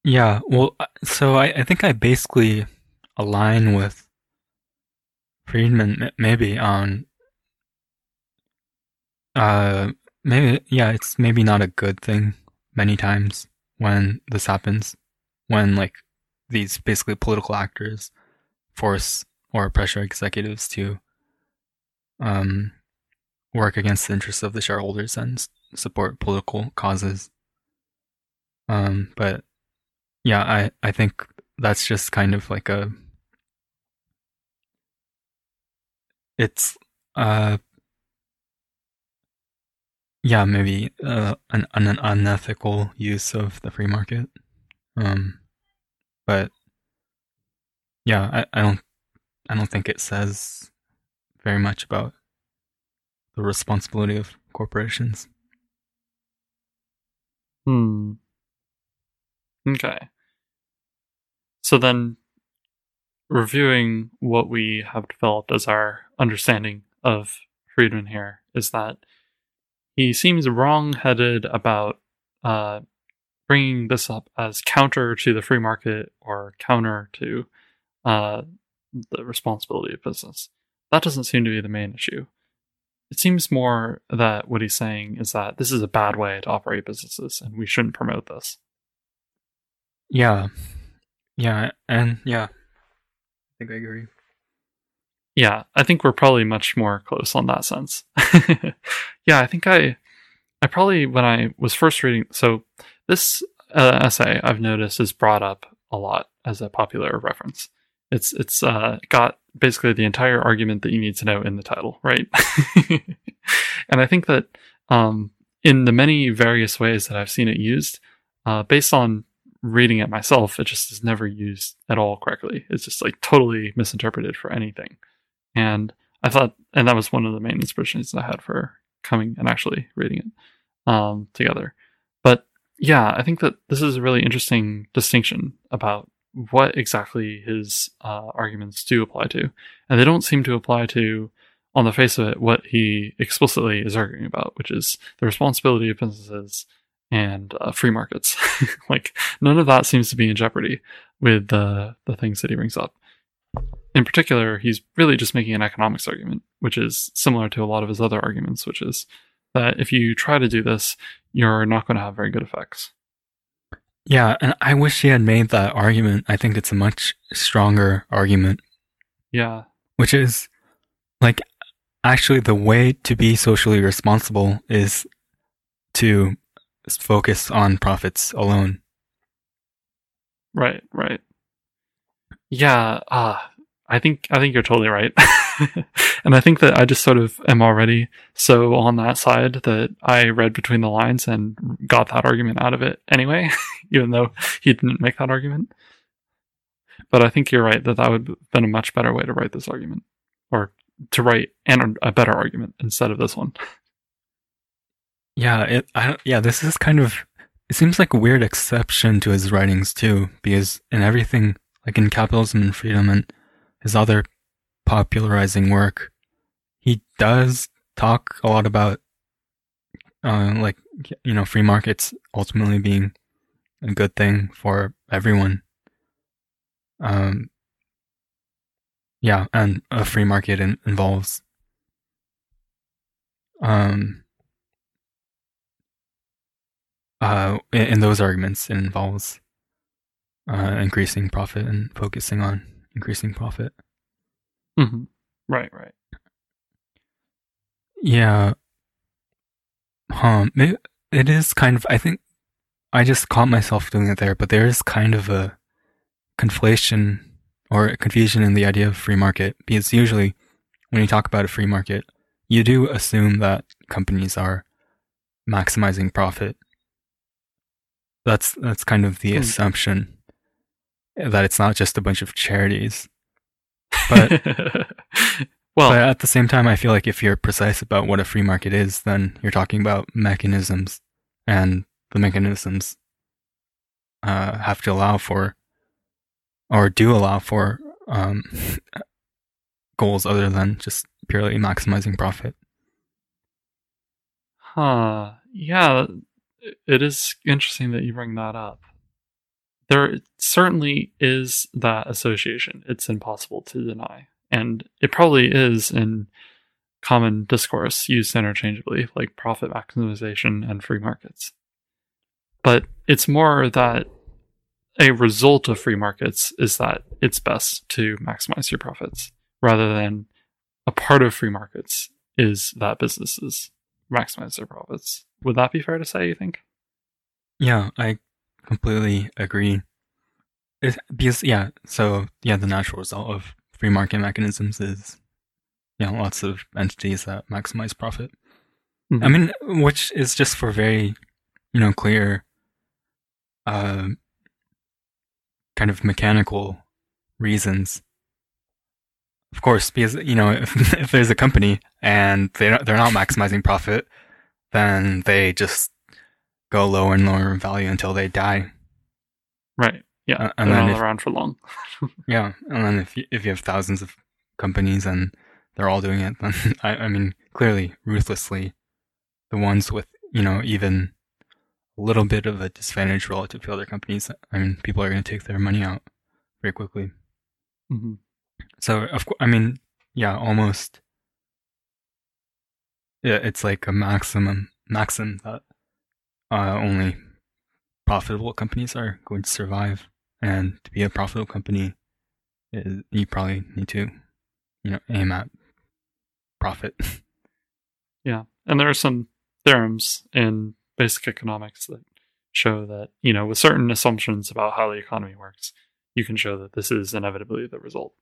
Yeah, well, uh, so I, I think I basically align with Friedman maybe on uh maybe yeah, it's maybe not a good thing many times when this happens when like these basically political actors force or pressure executives to um work against the interests of the shareholders and support political causes. Um, but yeah, I, I think that's just kind of like a it's uh yeah maybe uh, an, an unethical use of the free market. Um but yeah I, I don't i don't think it says very much about the responsibility of corporations. Hmm. Okay. So then, reviewing what we have developed as our understanding of Friedman here is that he seems wrong-headed about uh, bringing this up as counter to the free market or counter to uh, the responsibility of business. That doesn't seem to be the main issue. It seems more that what he's saying is that this is a bad way to operate businesses and we shouldn't promote this. Yeah. Yeah, and yeah. I think I agree. Yeah, I think we're probably much more close on that sense. (laughs) yeah, I think I I probably when I was first reading so this uh, essay I've noticed is brought up a lot as a popular reference. It's it's uh, got basically the entire argument that you need to know in the title, right? (laughs) and I think that um, in the many various ways that I've seen it used, uh, based on reading it myself, it just is never used at all correctly. It's just like totally misinterpreted for anything. And I thought, and that was one of the main inspirations I had for coming and actually reading it um, together. But yeah, I think that this is a really interesting distinction about what exactly his uh, arguments do apply to. And they don't seem to apply to, on the face of it, what he explicitly is arguing about, which is the responsibility of businesses and uh, free markets. (laughs) like, none of that seems to be in jeopardy with the, the things that he brings up. In particular, he's really just making an economics argument, which is similar to a lot of his other arguments, which is that if you try to do this, you're not going to have very good effects. Yeah, and I wish he had made that argument. I think it's a much stronger argument. Yeah. Which is like actually the way to be socially responsible is to focus on profits alone. Right, right. Yeah, uh, I think I think you're totally right. (laughs) and I think that I just sort of am already so on that side that I read between the lines and got that argument out of it anyway, (laughs) even though he didn't make that argument. But I think you're right that that would have been a much better way to write this argument, or to write an, a better argument instead of this one. Yeah, it. I yeah, this is kind of. It seems like a weird exception to his writings too, because in everything, like in Capitalism and Freedom and his other popularizing work, he does talk a lot about, uh, like, you know, free markets ultimately being a good thing for everyone. Um, yeah, and a free market in, involves, um, uh, in, those arguments, it involves uh, increasing profit and focusing on increasing profit. Mm-hmm. Right, right. Yeah. Huh. It is kind of, I think I just caught myself doing it there, but there is kind of a conflation or a confusion in the idea of free market because usually when you talk about a free market, you do assume that companies are maximizing profit. That's that's kind of the hmm. assumption that it's not just a bunch of charities. But (laughs) well, but at the same time, I feel like if you're precise about what a free market is, then you're talking about mechanisms, and the mechanisms uh, have to allow for, or do allow for, um, (laughs) goals other than just purely maximizing profit. Huh. Yeah, it is interesting that you bring that up there certainly is that association. It's impossible to deny. And it probably is in common discourse used interchangeably, like profit maximization and free markets. But it's more that a result of free markets is that it's best to maximize your profits rather than a part of free markets is that businesses maximize their profits. Would that be fair to say, you think? Yeah, I completely agree. It, because yeah, so yeah, the natural result of free market mechanisms is you know lots of entities that maximize profit. Mm-hmm. I mean, which is just for very you know clear, uh, kind of mechanical reasons. Of course, because you know (laughs) if, if there's a company and they they're not maximizing profit, then they just go lower and lower in value until they die. Right. Yeah, uh, and they're not if, around for long. (laughs) yeah, and then if you, if you have thousands of companies and they're all doing it, (laughs) then I, I mean, clearly, ruthlessly, the ones with you know even a little bit of a disadvantage relative to other companies, I mean, people are going to take their money out very quickly. Mm-hmm. So, of course, I mean, yeah, almost. Yeah, it's like a maximum maxim that uh, only profitable companies are going to survive. And to be a profitable company, you probably need to, you know, aim at profit. (laughs) Yeah, and there are some theorems in basic economics that show that you know, with certain assumptions about how the economy works, you can show that this is inevitably the result.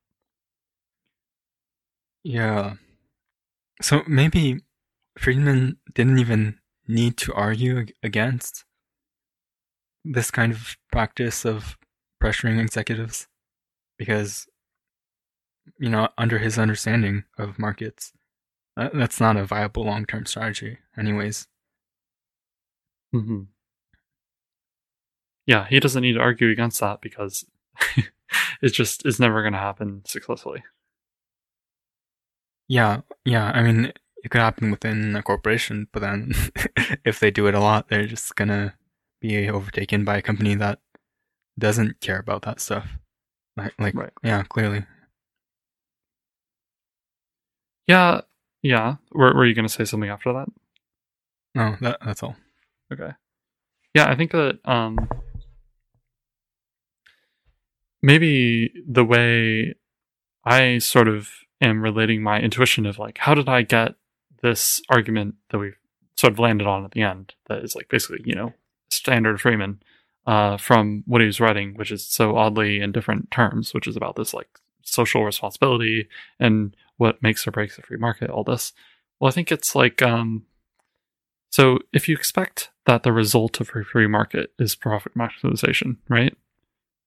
Yeah. So maybe Friedman didn't even need to argue against this kind of practice of pressuring executives because you know under his understanding of markets that's not a viable long-term strategy anyways hmm Yeah, he doesn't need to argue against that because (laughs) it just is never going to happen successfully. yeah yeah i mean it could happen within a corporation but then (laughs) if they do it a lot they're just gonna be overtaken by a company that doesn't care about that stuff like like Right. yeah clearly Yeah, yeah. Were, were you going to say something after that? no that that's all Okay. Yeah, I think that um maybe the way I sort of am relating my intuition of like how did I get this argument that we've sort of landed on at the end that is like basically, you know, standard Friedman uh from what he was writing, which is so oddly in different terms, which is about this like social responsibility and what makes or breaks a free market, all this. Well, I think it's like um so if you expect that the result of a free market is profit maximization, right?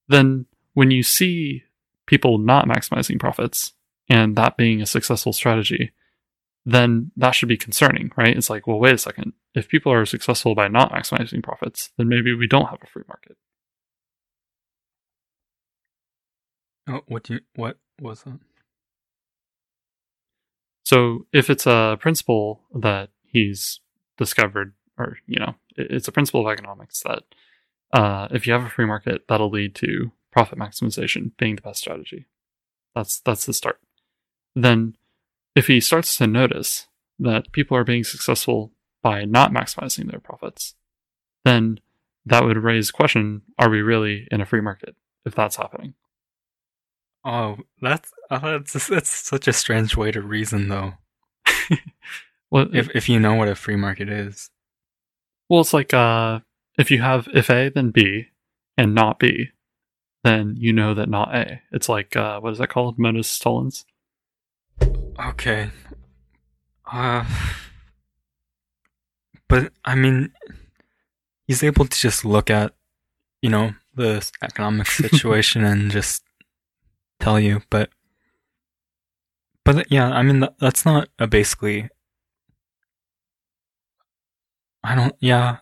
Then when you see people not maximizing profits and that being a successful strategy, then that should be concerning, right? It's like, well, wait a second. If people are successful by not maximizing profits, then maybe we don't have a free market. oh what do you what was that So if it's a principle that he's discovered, or you know, it's a principle of economics that uh, if you have a free market, that'll lead to profit maximization being the best strategy. That's that's the start. Then, if he starts to notice that people are being successful by not maximizing their profits, then that would raise the question: Are we really in a free market if that's happening? oh that's oh, that's that's such a strange way to reason though (laughs) Well, if if you know what a free market is Well, it's like uh, if you have if A then B and not B, then you know that not A. It's like uh, what is that called? Modus tollens. Okay. Uh but I mean he's able to just look at you know the economic (laughs) situation and just tell you but but yeah, I mean that, that's not a basically I don't yeah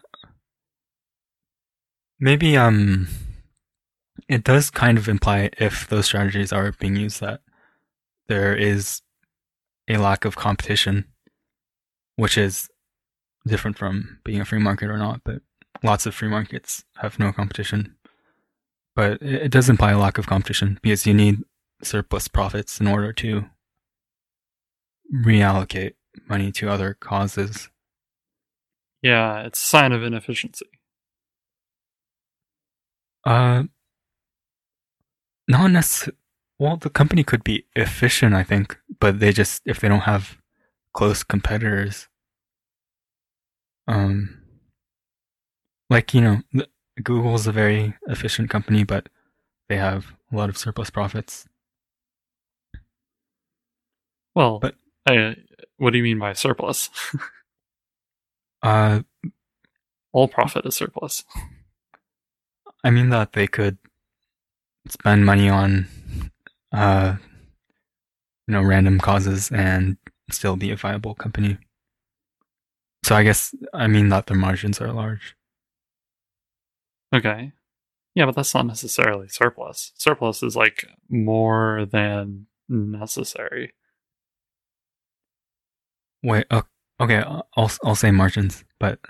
maybe um it does kind of imply if those strategies are being used that there is lack of competition, which is different from being a free market or not. But lots of free markets have no competition. But it, it does imply a lack of competition because you need surplus profits in order to reallocate money to other causes. Yeah, it's a sign of inefficiency. Uh, not necessarily. Well, the company could be efficient, I think, but they just if they don't have close competitors, um, like you know, Google's a very efficient company, but they have a lot of surplus profits. Well, But- I, what do you mean by surplus? (laughs) Uh, All profit is surplus. I mean that they could spend money on, uh, you know, random causes and still be a viable company. So I guess I mean that their margins are large. Okay. Yeah, but that's not necessarily surplus. Surplus is like more than necessary. Wait, oh, okay, I'll I'll say margins, but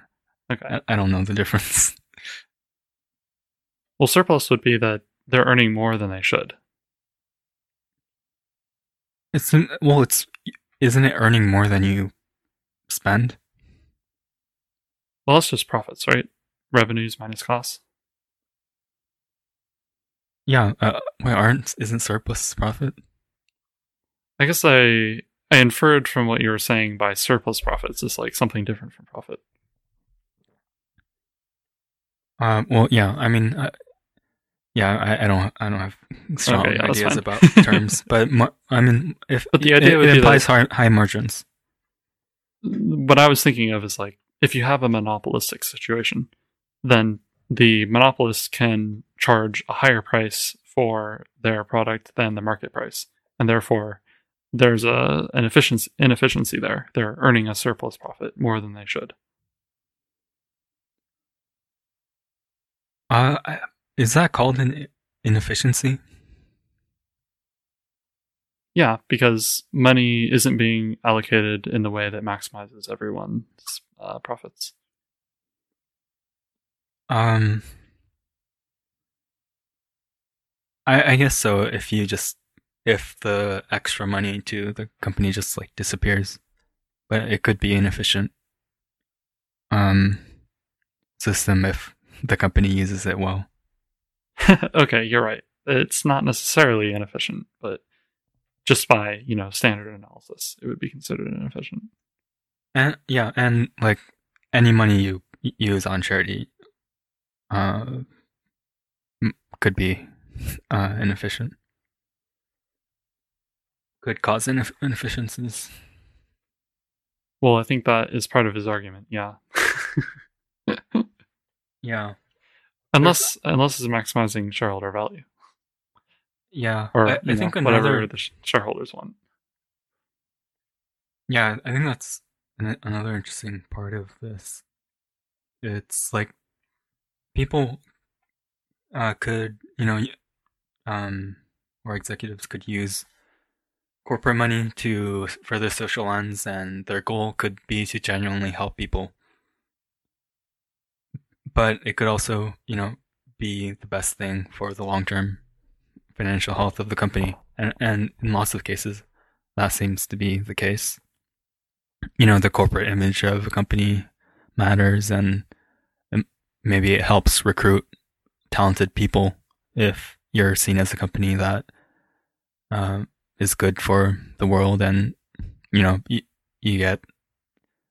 Okay. I, I don't know the (laughs) difference. Well, surplus would be that they're earning more than they should. It's an, well, it's isn't it earning more than you spend? Well, that's just profits, right? Revenues minus costs. Yeah, uh, wait, aren't isn't surplus profit? I guess I I inferred from what you were saying by surplus profits is like something different from profit. Um, well, yeah, I mean, uh, yeah, I, I don't, I don't have strong Okay, yeah, ideas about (laughs) terms, but mar- I mean, if But the it, idea would it implies high, high margins. What I was thinking of is like if you have a monopolistic situation, then the monopolist can charge a higher price for their product than the market price, and therefore there's a an efficiency inefficiency there. They're earning a surplus profit more than they should. Uh, is that called an inefficiency? Yeah, because money isn't being allocated in the way that maximizes everyone's uh, profits. Um, I, I guess so. If you just if the extra money to the company just like disappears, but it could be inefficient um system if the company uses it well. (laughs) okay, you're right. It's not necessarily inefficient, but just by you know standard analysis, it would be considered inefficient. And yeah, and like any money you use on charity, uh, could be uh, inefficient. Could cause ineff- inefficiencies. Well, I think that is part of his argument. Yeah. (laughs) yeah. Unless unless it's maximizing shareholder value. Yeah. Or I, I think know, another, whatever the shareholders want. Yeah, I think that's an, another interesting part of this. It's like people uh, could, you know, um, or executives could use corporate money to further social ends, and their goal could be to genuinely help people. But it could also, you know, be the best thing for the long term financial health of the company. And, and in lots of cases, that seems to be the case. You know, the corporate image of a company matters, and maybe it helps recruit talented people if you're seen as a company that uh, is good for the world, and you know you, you get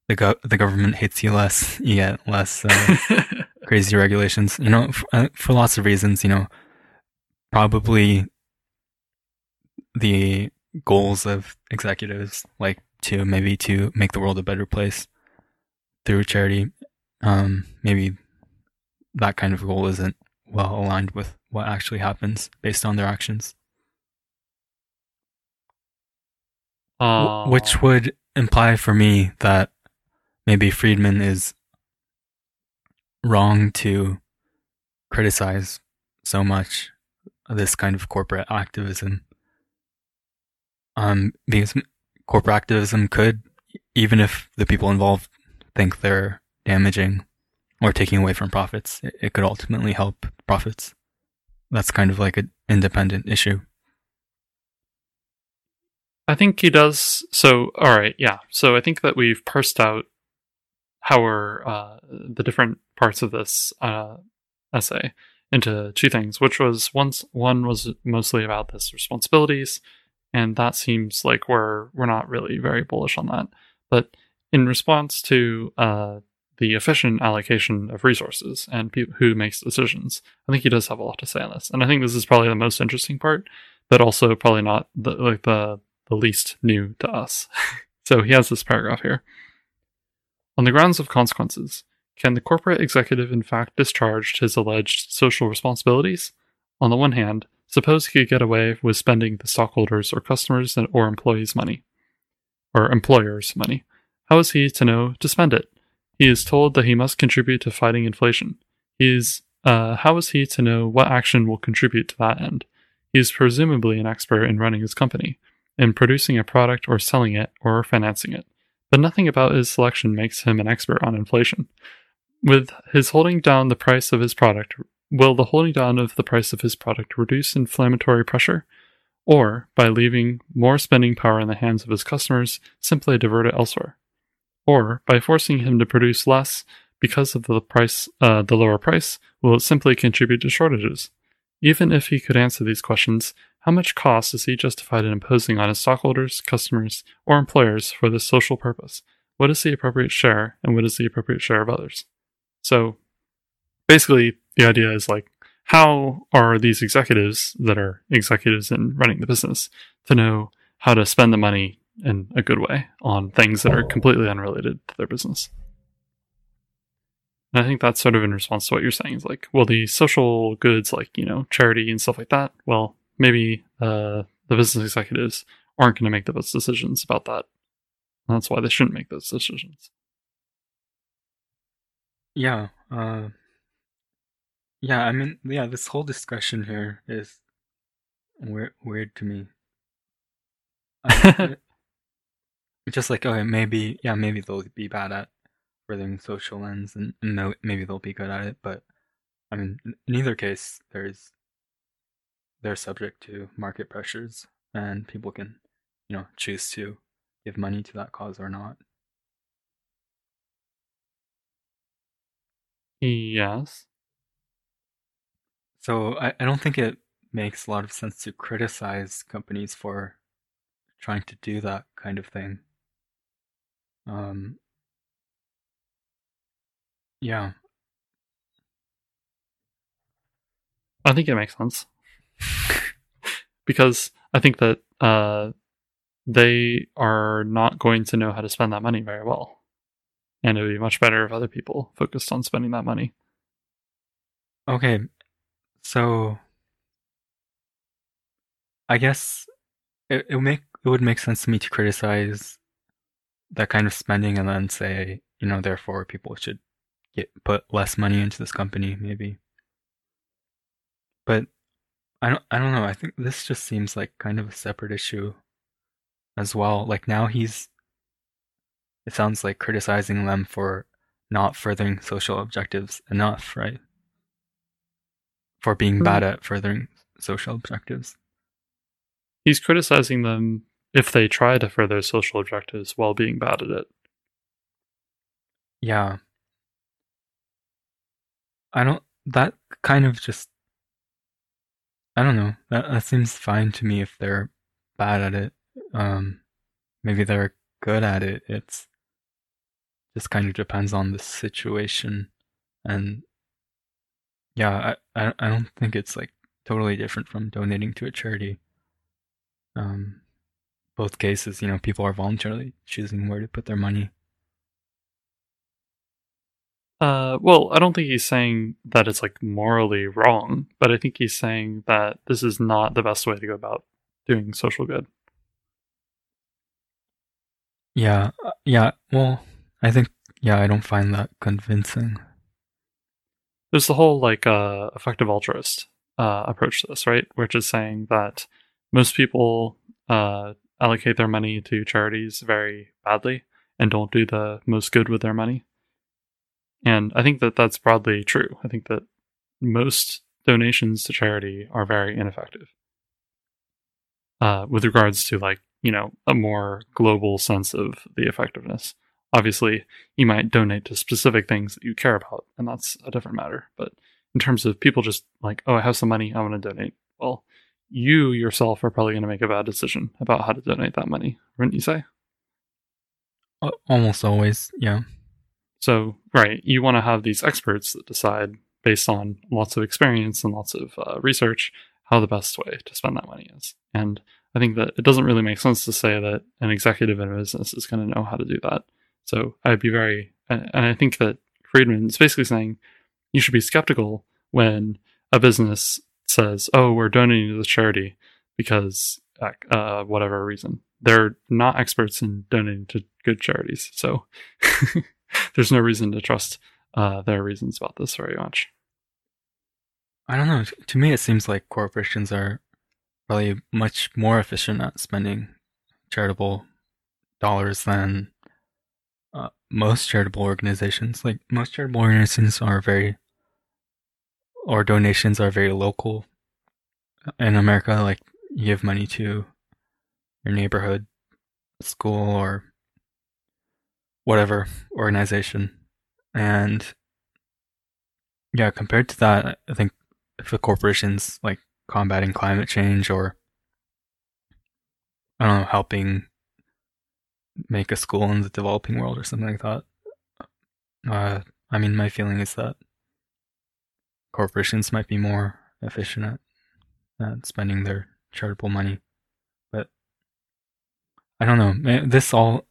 the go- the government hates you less. (laughs) You get less uh, (laughs) crazy regulations. You know, for, uh, for lots of reasons. You know, probably the goals of executives like to maybe to make the world a better place through charity. Um, maybe that kind of goal isn't well aligned with what actually happens based on their actions. Uh, Which would imply for me that maybe Friedman is wrong to criticize so much this kind of corporate activism. Um, because corporate activism could, even if the people involved think they're damaging or taking away from profits, it, it could ultimately help profits. That's kind of like an independent issue. I think he does. So, all right, yeah. So I think that we've parsed out how we're uh, the different parts of this uh, essay into two things, which was once one was mostly about this responsibilities, and that seems like we're we're not really very bullish on that. But in response to uh, the efficient allocation of resources and pe- who makes decisions, I think he does have a lot to say on this, and I think this is probably the most interesting part, but also probably not the like the the least new to us. (laughs) so he has this paragraph here. On the grounds of consequences, can the corporate executive in fact discharge his alleged social responsibilities? On the one hand, suppose he could get away with spending the stockholders or customers or employees' money, or employers' money. How is he to know to spend it? He is told that he must contribute to fighting inflation. He is, uh, how is he to know what action will contribute to that end? He is presumably an expert in running his company, in producing a product or selling it or financing it, but nothing about his selection makes him an expert on inflation. With his holding down the price of his product, will the holding down of the price of his product reduce inflammatory pressure? Or, by leaving more spending power in the hands of his customers, simply divert it elsewhere? Or, by forcing him to produce less because of the price, uh, the lower price, will it simply contribute to shortages? Even if he could answer these questions, how much cost is he justified in imposing on his stockholders, customers, or employers for this social purpose? What is the appropriate share, and what is the appropriate share of others? So basically, the idea is like, how are these executives that are executives in running the business to know how to spend the money in a good way on things that are completely unrelated to their business? And I think that's sort of in response to what you're saying is like, well, the social goods, like, you know, charity and stuff like that, well, maybe uh, the business executives aren't going to make the best decisions about that. And that's why they shouldn't make those decisions. Yeah. Uh, yeah, I mean, yeah, this whole discussion here is weird, weird to me. I, (laughs) just like, okay, maybe, yeah, maybe they'll be bad at furthering social ends, and, and maybe they'll be good at it. But I mean, in either case, there's they're subject to market pressures, and people can, you know, choose to give money to that cause or not. Yes. So I, I don't think it makes a lot of sense to criticize companies for trying to do that kind of thing. Um, yeah. I think it makes sense. (laughs) because I think that uh, they are not going to know how to spend that money very well. And it would be much better if other people focused on spending that money. Okay. So I guess it, it would make it would make sense to me to criticize that kind of spending and then say, you know, therefore people should get put less money into this company, maybe. But I don't I don't know. I think this just seems like kind of a separate issue as well. Like now he's it sounds like criticizing them for not furthering social objectives enough, right? For being mm-hmm. bad at furthering social objectives. He's criticizing them if they try to further social objectives while being bad at it. Yeah. I don't that kind of just I don't know. That that seems fine to me if they're bad at it. Um maybe they're good at it. It's just kind of depends on the situation and yeah, I I, I don't think it's like totally different from donating to a charity. Um both cases, you know, people are voluntarily choosing where to put their money. Uh, well, I don't think he's saying that it's like morally wrong, but I think he's saying that this is not the best way to go about doing social good. Yeah, uh, yeah. Well, I think yeah, I don't find that convincing. There's the whole like uh, effective altruist uh, approach to this, right? Which is saying that most people uh, allocate their money to charities very badly and don't do the most good with their money. And I think that that's broadly true. I think that most donations to charity are very ineffective. Uh, with regards to like, you know, a more global sense of the effectiveness. Obviously, you might donate to specific things that you care about, and that's a different matter. But in terms of people just like, oh, I have some money, I want to donate. Well, you yourself are probably going to make a bad decision about how to donate that money, wouldn't you say? Almost always, yeah. So, right, you want to have these experts that decide based on lots of experience and lots of uh, research how the best way to spend that money is. And I think that it doesn't really make sense to say that an executive in a business is going to know how to do that. So I'd be very, and I think that Friedman is basically saying you should be skeptical when a business says, "Oh, we're donating to the charity because uh, whatever reason." They're not experts in donating to good charities, so (laughs) there's no reason to trust uh, their reasons about this very much. I don't know. To me, it seems like corporations are probably much more efficient at spending charitable dollars than uh, most charitable organizations. Like most charitable organizations are very or donations are very local in America. Like you give money to your neighborhood school or whatever organization, and yeah, compared to that, I think if a corporation's like combating climate change or I don't know, helping make a school in the developing world or something like that. Uh, I mean, my feeling is that corporations might be more efficient at, at spending their charitable money. But I don't know. This all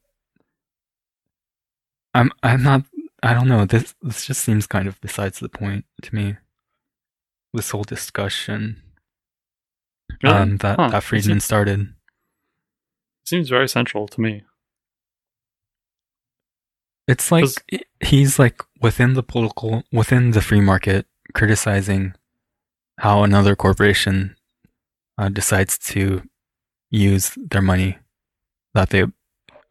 I'm I'm not I don't know. This this just seems kind of besides the point to me. This whole discussion Really? um, that Huh. that Friedman started. seems very central to me. It's like he's like within the political, within the free market, criticizing how another corporation uh, decides to use their money that they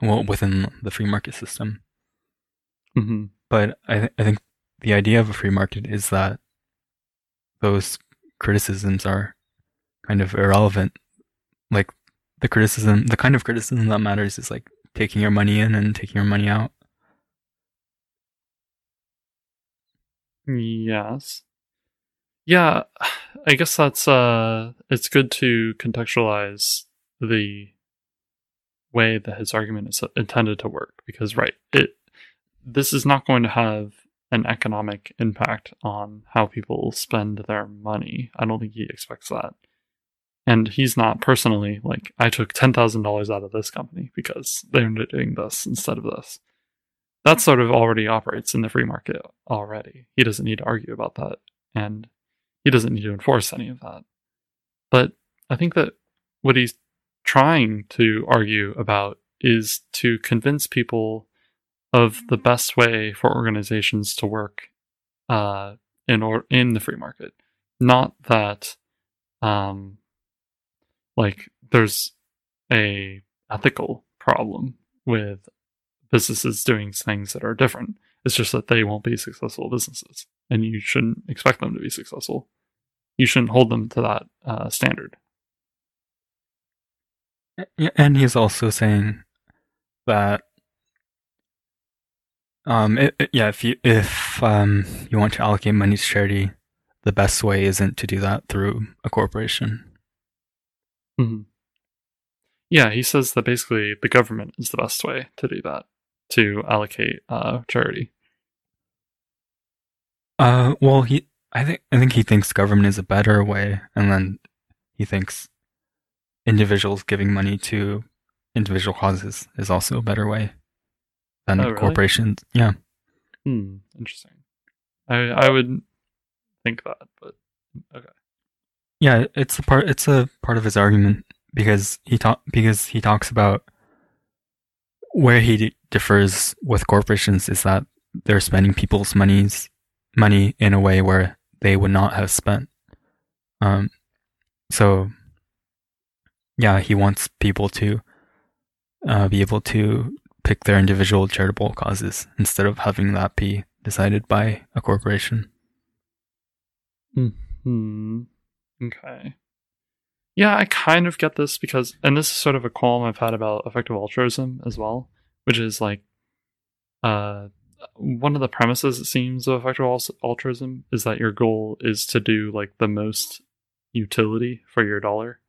well within the free market system. hmm But I th- I think the idea of a free market is that those criticisms are kind of irrelevant. Like the criticism, the kind of criticism that matters is like taking your money in and taking your money out. Yes. Yeah, I guess that's uh it's good to contextualize the way that his argument is intended to work because right, it this is not going to have an economic impact on how people spend their money. I don't think he expects that. And he's not personally like I took $10,000 out of this company because they're doing this instead of this that sort of already operates in the free market already. He doesn't need to argue about that, and he doesn't need to enforce any of that. But I think that what he's trying to argue about is to convince people of the best way for organizations to work uh, in or in the free market. Not that, um, like there's a ethical problem with businesses doing things that are different. It's just that they won't be successful businesses, and you shouldn't expect them to be successful. You shouldn't hold them to that uh, standard. And he's also saying that um it, it- yeah if you if um you want to allocate money to charity the best way isn't to do that through a corporation hmm Yeah, he says that basically the government is the best way to do that, to allocate uh, charity. uh well he i think i think he thinks government is a better way and then he thinks individuals giving money to individual causes is also a better way than Oh, really? corporations yeah Hmm, interesting. I I would think that, but okay. Yeah, it's a part. It's a part of his argument because he talk because he talks about where he differs with corporations is that they're spending people's monies money in a way where they would not have spent. Um, so yeah, he wants people to uh, be able to pick their individual charitable causes instead of having that be decided by a corporation. Hmm. Okay. Yeah, I kind of get this because, and this is sort of a qualm I've had about effective altruism as well, which is like, uh, one of the premises it seems of effective altruism is that your goal is to do like the most utility for your dollar,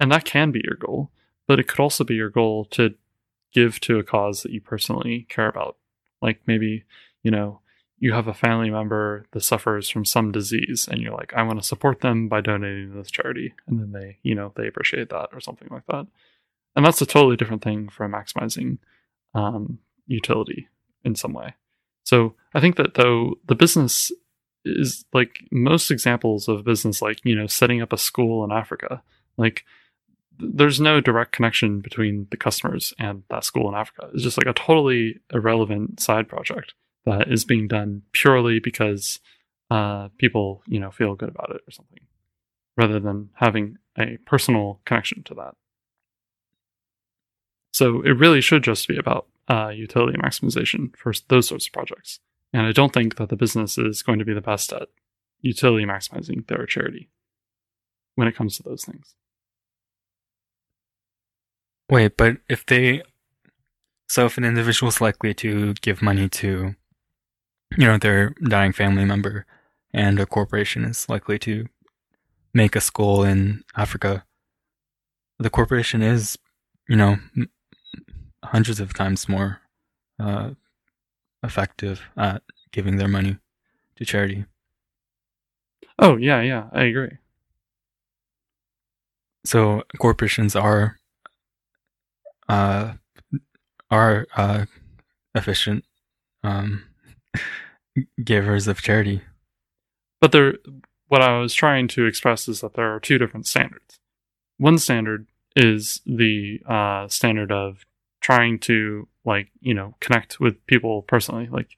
and that can be your goal, but it could also be your goal to give to a cause that you personally care about, like maybe you know you have a family member that suffers from some disease and you're like i want to support them by donating to this charity. And then they you know they appreciate that or something like that. And that's a totally different thing from maximizing um, utility in some way. So i think that though the business is like most examples of business like you know setting up a school in africa like there's no direct connection between the customers and that school in africa. It's just like a totally irrelevant side project that is being done purely because uh, people, you know, feel good about it or something, rather than having a personal connection to that. So it really should just be about uh, utility maximization for those sorts of projects. And I don't think that the business is going to be the best at utility maximizing their charity when it comes to those things. Wait, but if they, so if an individual is likely to give money to, you know, their dying family member, and a corporation is likely to make a school in Africa, the corporation is, you know, m- hundreds of times more uh, effective at giving their money to charity. Oh yeah, yeah, I agree. So corporations are uh, are uh, efficient um, givers of charity. But there, what I was trying to express is that there are two different standards. One standard is the uh, standard of trying to like you know connect with people personally. Like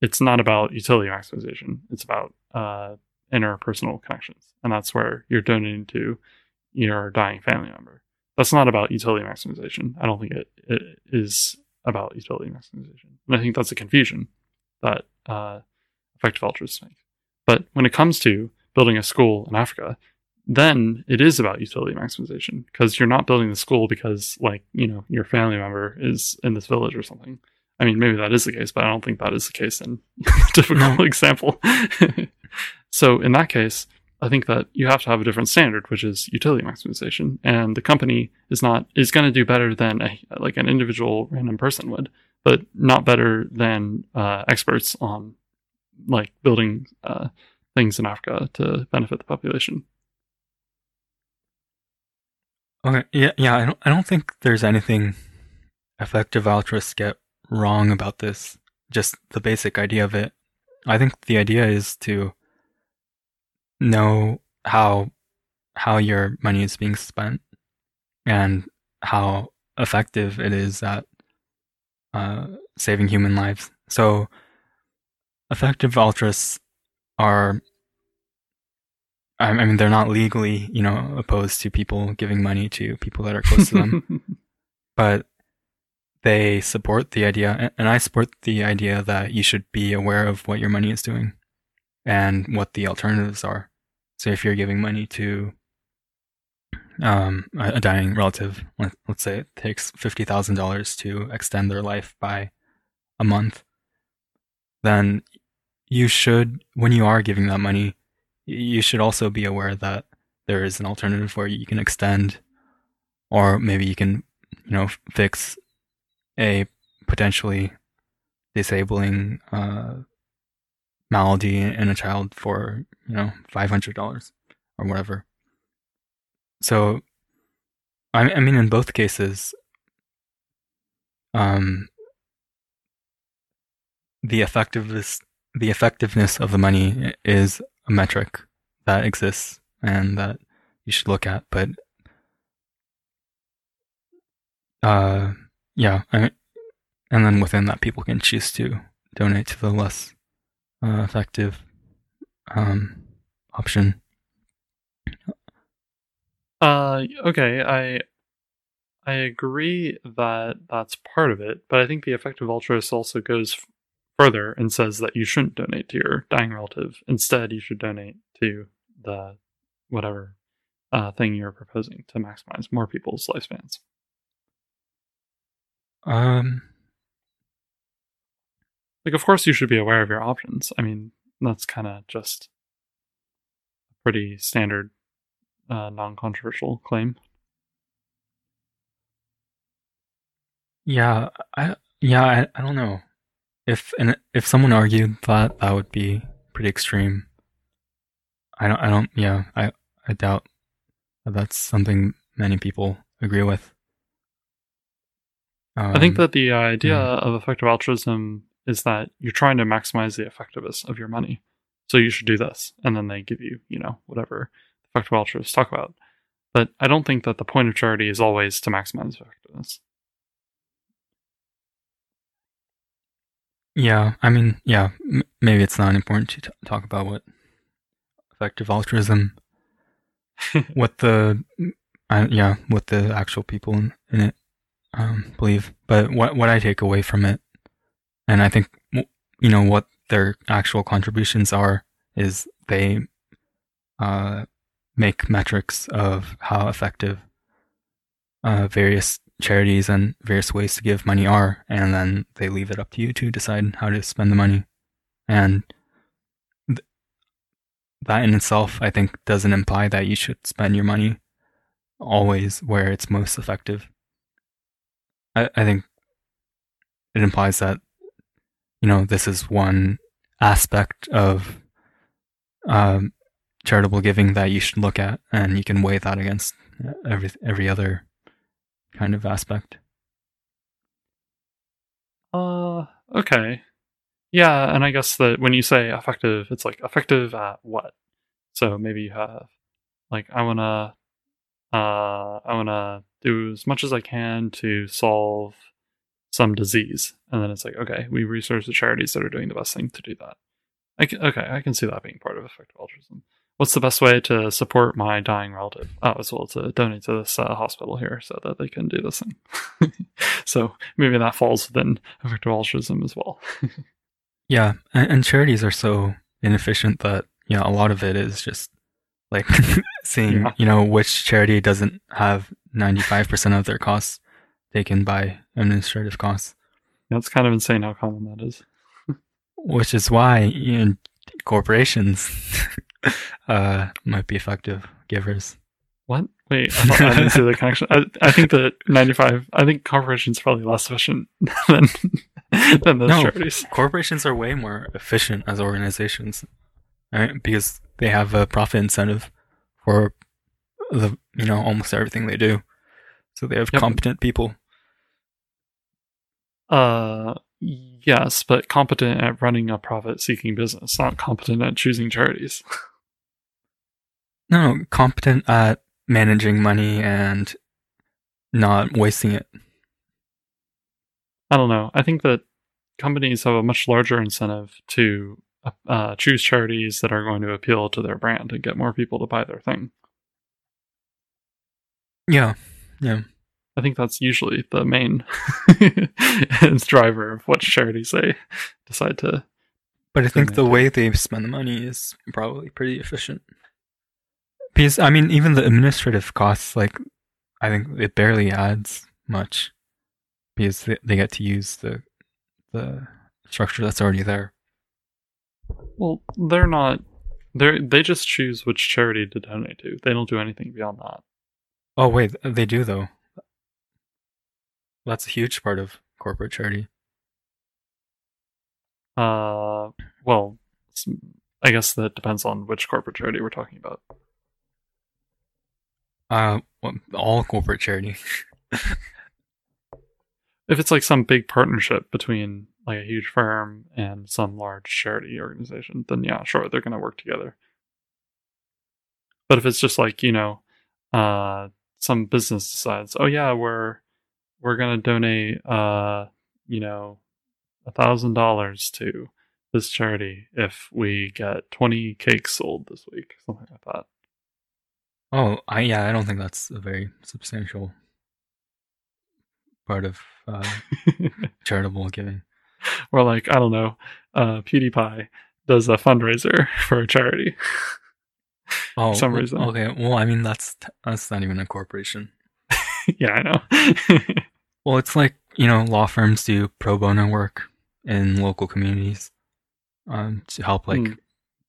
it's not about utility maximization; it's about uh, interpersonal connections, and that's where you're donating to your dying family member. That's not about utility maximization. I don't think it, it is about utility maximization, and I think that's a confusion that uh, effective altruists make. But when it comes to building a school in Africa, then it is about utility maximization because you're not building the school because like you know your family member is in this village or something. I mean maybe that is the case but i don't think that is the case in (laughs) the typical example. (laughs) So in that case i think that you have to have a different standard which is utility maximization and the company is not is going to do better than a, like an individual random person would but not better than uh, experts on like building uh, things in africa to benefit the population Okay, yeah, yeah. I don't, I don't think there's anything effective altruists get wrong about this. Just the basic idea of it. I think the idea is to know how how your money is being spent and how effective it is at uh, saving human lives. So, effective altruists are I mean, they're not legally, you know, opposed to people giving money to people that are close to them, (laughs) but they support the idea, and I support the idea that you should be aware of what your money is doing and what the alternatives are. So if you're giving money to um, a dying relative, let, us say it takes fifty thousand dollars to extend their life by a month, then you should, when you are giving that money, you should also be aware that there is an alternative where you can extend, or maybe you can, you know, fix a potentially disabling uh, malady in a child for you know five hundred dollars or whatever. So, I, I mean, in both cases, um, the effectiveness the effectiveness of the money is a metric that exists and that you should look at. But uh, yeah, I, and then within that, people can choose to donate to the less uh, effective um, option. Uh, okay, I I agree that that's part of it, but I think the effective altruist also goes further and says that you shouldn't donate to your dying relative. Instead, you should donate to the whatever uh, thing you're proposing to maximize more people's lifespans. Um, like, of course, you should be aware of your options. I mean, that's kind of just a pretty standard, uh, non-controversial claim. Yeah, I yeah, I, I don't know. If and if someone argued that, that would be pretty extreme. I don't. I don't. Yeah. I. I doubt that that's something many people agree with. Um, I think um, that the idea yeah. of effective altruism is that you're trying to maximize the effectiveness of your money. So you should do this, and then they give you, you know, whatever effective altruists talk about. But I don't think that the point of charity is always to maximize effectiveness. Yeah, I mean, yeah, m- maybe it's not important to t- talk about what effective altruism, (laughs) what the, uh, yeah, what the actual people in, in it um, believe. But what what I take away from it, and I think you know what their actual contributions are, is they uh, make metrics of how effective uh, various charities and various ways to give money are, and then they leave it up to you to decide how to spend the money. And th- that in itself, I think, doesn't imply that you should spend your money always where it's most effective. I, I think it implies that, you know, this is one aspect of um, charitable giving that you should look at, and you can weigh that against every every other kind of aspect. Uh, okay. Yeah, and I guess that when you say effective, it's like effective at what? So maybe you have like I wanna uh I wanna do as much as I can to solve some disease. And then it's like, okay, we research the charities that are doing the best thing to do that. I can, okay, I can see that being part of effective altruism. What's the best way to support my dying relative? Oh, as well to donate to this uh, hospital here so that they can do this thing. (laughs) so maybe that falls within effective altruism as well. (laughs) yeah, and, and charities are so inefficient that yeah, a lot of it is just like (laughs) seeing yeah. you know which charity doesn't have 95% of their costs taken by administrative costs. That's kind of insane how common that is. Which is why you know, corporations (laughs) uh, might be effective givers. What? Wait, I, thought, I didn't see the connection. I, I, think that 95, I think corporations are probably less efficient (laughs) than, than those no, charities. Corporations are way more efficient as organizations, right? Because they have a profit incentive for the, you know, almost everything they do. So they have yep. competent people. Uh, yes, but competent at running a profit-seeking business, not competent at choosing charities. (laughs) no, competent at managing money and not wasting it. I don't know. I think that companies have a much larger incentive to uh, choose charities that are going to appeal to their brand and get more people to buy their thing. Yeah, yeah. I think that's usually the main (laughs) driver of what charities they decide to. But I think the way they spend the money is probably pretty efficient. Because I mean, even the administrative costs, like I think it barely adds much, because they, they get to use the the structure that's already there. Well, they're not. They they just choose which charity to donate to. They don't do anything beyond that. Oh wait, they do though. That's a huge part of corporate charity. Uh, well, I guess that depends on which corporate charity we're talking about. Uh, all corporate charity. (laughs) if it's like some big partnership between like a huge firm and some large charity organization, then yeah, sure, they're going to work together. But if it's just like, you know, uh, some business decides, oh yeah, we're we're gonna donate uh you know a thousand dollars to this charity if we get 20 cakes sold this week something like that oh i yeah i don't think that's a very substantial part of uh, (laughs) charitable giving. Or like i don't know uh pewdiepie does a fundraiser (laughs) for a charity. Oh for some reason. okay well i mean that's that's not even a corporation. (laughs) Yeah, I know. well, it's like, you know, law firms do pro bono work in local communities um, to help like mm.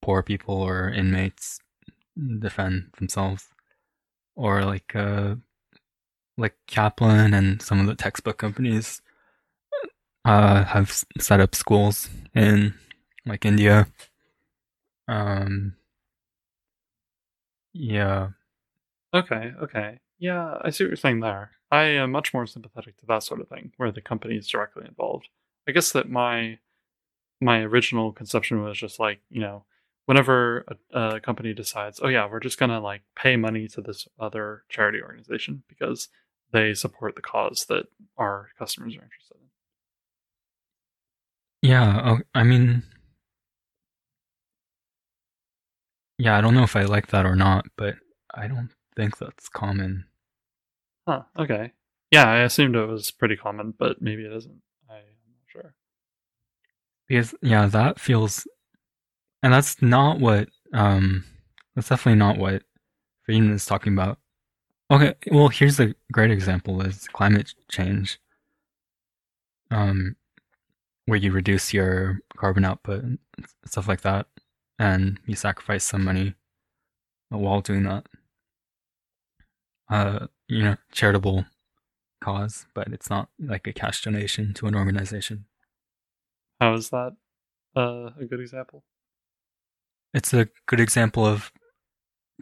poor people or inmates defend themselves. Or like uh like Kaplan and some of the textbook companies uh have set up schools in like India. Um yeah. Okay, okay. Yeah, I see what you're saying there. I am much more sympathetic to that sort of thing, where the company is directly involved. I guess that my my original conception was just like, you know, whenever a, a company decides, oh yeah, we're just gonna like pay money to this other charity organization because they support the cause that our customers are interested in. Yeah, I mean, yeah, I don't know if I like that or not, but I don't think that's common. Huh, okay. Yeah, I assumed it was pretty common, but maybe it isn't. I, am not sure. Because yeah, that feels and that's not what um that's definitely not what Friedman is talking about. Okay, well here's a great example is climate change. Um where you reduce your carbon output and stuff like that and you sacrifice some money while doing that uh, you know, charitable cause, but it's not like a cash donation to an organization. How is that uh, a good example? It's a good example of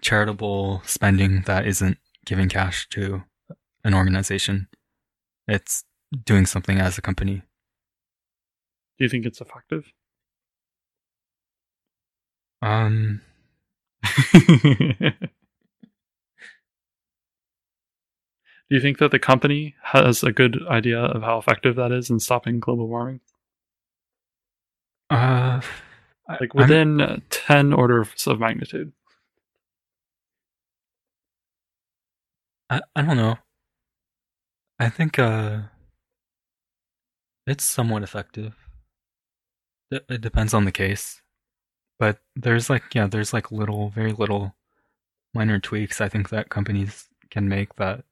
charitable spending that isn't giving cash to an organization. It's doing something as a company. Do you think it's effective? Um, (laughs) Do you think that the company has a good idea of how effective that is in stopping global warming? uh, Like I'm- within uh, 10 orders of magnitude. I, I don't know. I think uh it's somewhat effective. It, it depends on the case. But there's like yeah, there's like little very little minor tweaks I think that companies can make that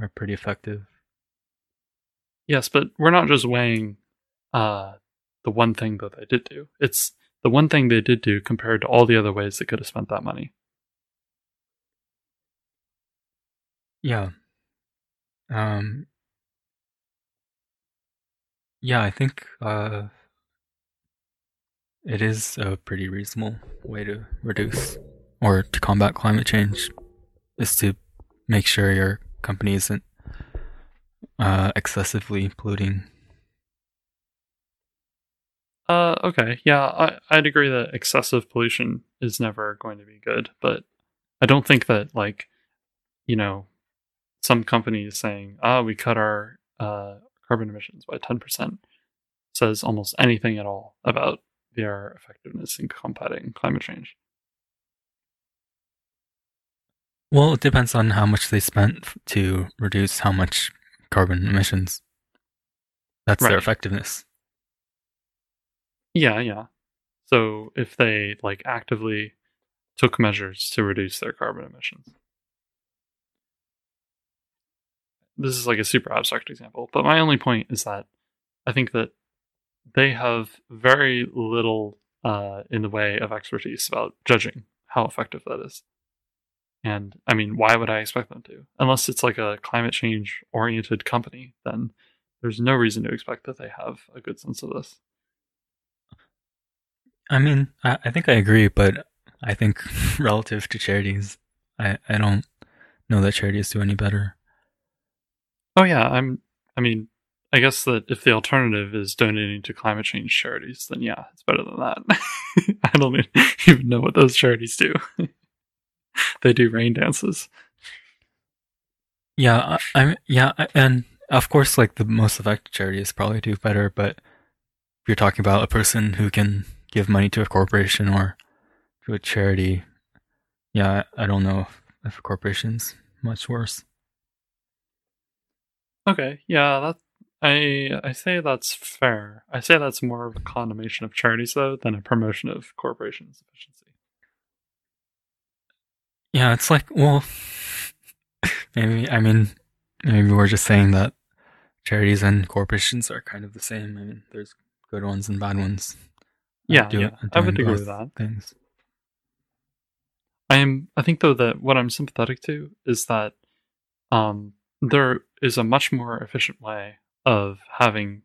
are pretty effective. Yes, but we're not just weighing uh, the one thing that they did do. It's the one thing they did do compared to all the other ways they could have spent that money. Yeah. Um Yeah, I think uh it is a pretty reasonable way to reduce or to combat climate change is to make sure your company isn't uh excessively polluting. Uh, okay, yeah, I, I'd agree that excessive pollution is never going to be good, but I don't think that like, you know, some companies saying, "Ah, we cut our uh, carbon emissions by ten percent," says almost anything at all about their effectiveness in combating climate change. Well, it depends on how much they spent to reduce how much carbon emissions. That's their effectiveness. Yeah, yeah. So if they like actively took measures to reduce their carbon emissions. This is like a super abstract example, but my only point is that I think that they have very little uh, in the way of expertise about judging how effective that is. And I mean, why would I expect them to? Unless it's like a climate change oriented company, then there's no reason to expect that they have a good sense of this. I mean, I, I think I agree, but I think (laughs) relative to charities, I, I don't know that charities do any better. Oh yeah, I'm. I mean, I guess that if the alternative is donating to climate change charities, then yeah, it's better than that. (laughs) I don't even know what those charities do. (laughs) they do rain dances. Yeah, I, I'm yeah, I- and of course, like the most effective charities probably do better. But if you're talking about a person who can give money to a corporation or to a charity, yeah, I, don't know if, if a corporation's much worse. Okay, yeah, that I I say that's fair. I say that's more of a condemnation of charities though than a promotion of corporations' efficiency. Yeah, it's like well, (laughs) maybe I mean maybe we're just saying that charities and corporations are kind of the same. I mean, there's good ones and bad ones. Yeah, do- yeah, I would agree with that. Things. I am. I think though that what I'm sympathetic to is that um, there is a much more efficient way of having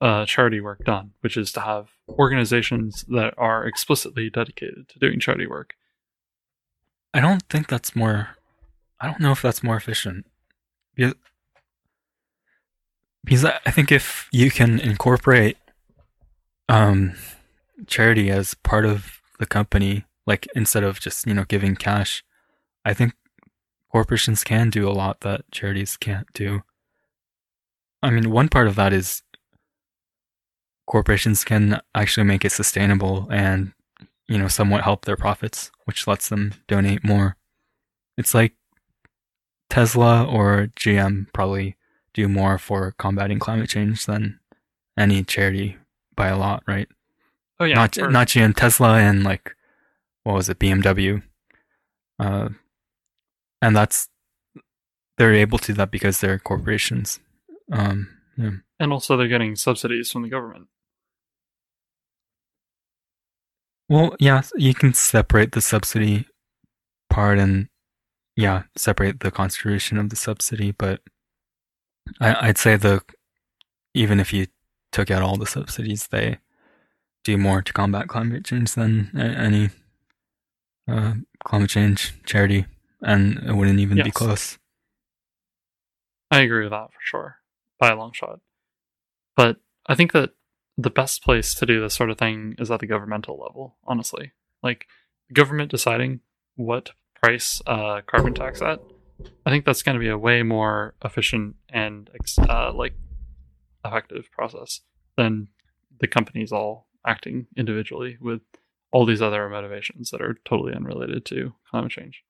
uh, charity work done, which is to have organizations that are explicitly dedicated to doing charity work. I don't think that's more. I don't know if that's more efficient. Because, because I think if you can incorporate um, charity as part of the company, like instead of just you know giving cash, I think corporations can do a lot that charities can't do. I mean, one part of that is corporations can actually make it sustainable and you know, somewhat help their profits, which lets them donate more. It's like Tesla or GM probably do more for combating climate change than any charity by a lot, right? Oh yeah, not for- not GM, Tesla, and like what was it, BMW, uh, and that's they're able to do that because they're corporations. Um, yeah. and also they're getting subsidies from the government. Well, yeah, you can separate the subsidy part and yeah, separate the contribution of the subsidy, but I, I'd say the even if you took out all the subsidies, they do more to combat climate change than any uh, climate change charity, and it wouldn't even be close. I agree with that for sure, by a long shot. But I think that the best place to do this sort of thing is at the governmental level, honestly. Like government deciding what price uh, carbon tax at, I think that's going to be a way more efficient and uh, like effective process than the companies all acting individually with all these other motivations that are totally unrelated to climate change.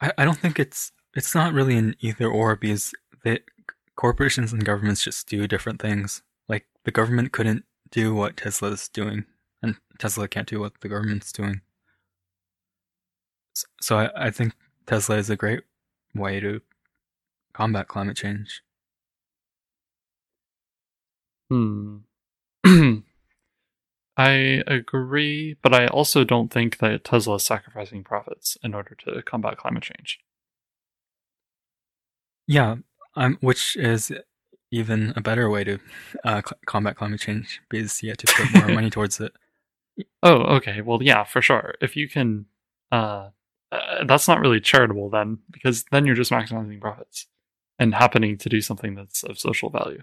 I, I don't think it's it's not really an either or because the corporations and governments just do different things. Like the government couldn't do what Tesla's doing, and Tesla can't do what the government's doing. So I, I think Tesla is a great way to combat climate change. Hmm. (clears throat) I agree, but I also don't think that Tesla is sacrificing profits in order to combat climate change. Yeah, um, which is even a better way to uh, cl- combat climate change because you have to put more money (laughs) towards it. Oh, okay. Well, yeah, for sure. If you can, uh, uh, that's not really charitable then, because then you're just maximizing profits and happening to do something that's of social value.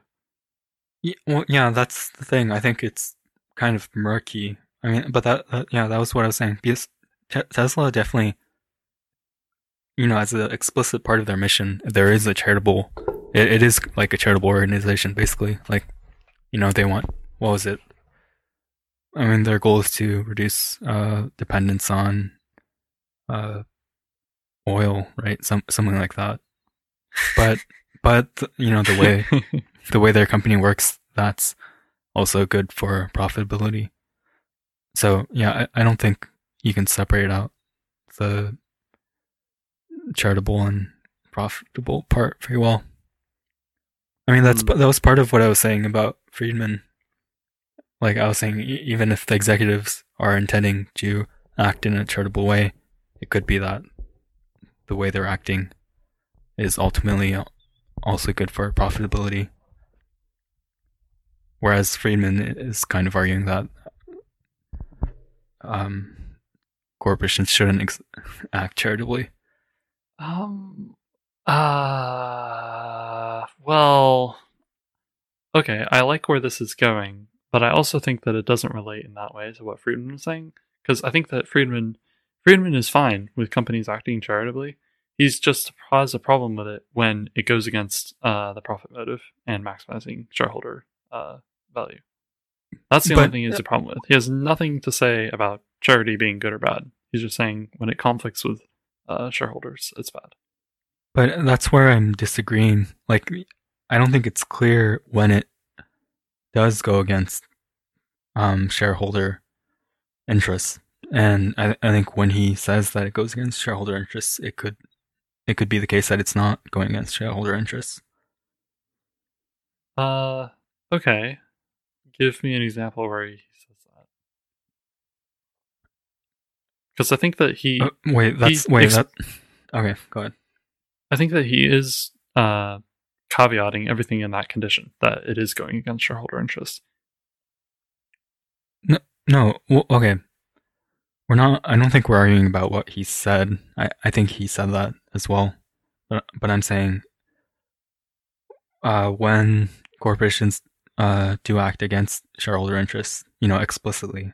Yeah, well, yeah, that's the thing. I think it's kind of murky. I mean, but that, yeah, that was what I was saying. Because te- Tesla definitely, you know, as an explicit part of their mission, there is a charitable. It, it is like a charitable organization, basically. Like, you know, they want what was it? I mean, their goal is to reduce uh, dependence on uh, oil, right? Some something like that. But but you know the way (laughs) the way their company works, that's also good for profitability. So yeah, I, I don't think you can separate out the charitable and profitable part very well. I mean, that's mm. that was part of what I was saying about Friedman. Like I was saying, even if the executives are intending to act in a charitable way, it could be that the way they're acting is ultimately also good for profitability. Whereas Friedman is kind of arguing that um, corporations shouldn't ex- (laughs) act charitably. Um. Uh. Well. Okay, I like where this is going, but I also think that it doesn't relate in that way to what Friedman was saying. Because I think that Friedman, Friedman is fine with companies acting charitably. He's just has a problem with it when it goes against uh, the profit motive and maximizing shareholder uh, value. That's the but, only thing he has a problem with. He has nothing to say about charity being good or bad. He's just saying when it conflicts with uh, shareholders, it's bad. But that's where I'm disagreeing. Like, I don't think it's clear when it does go against um, shareholder interests. And I, I think when he says that it goes against shareholder interests, it could it could be the case that it's not going against shareholder interests. Uh, okay. Give me an example where he says that. Because I think that he. Uh, wait, that's wait ex- that. Okay, go ahead. I think that he is uh, caveating everything in that condition that it is going against shareholder interests. No, no. Well, okay. We're not. I don't think we're arguing about what he said. I, I think he said that as well. But, but I'm saying, uh, when corporations uh, do act against shareholder interests, you know, explicitly.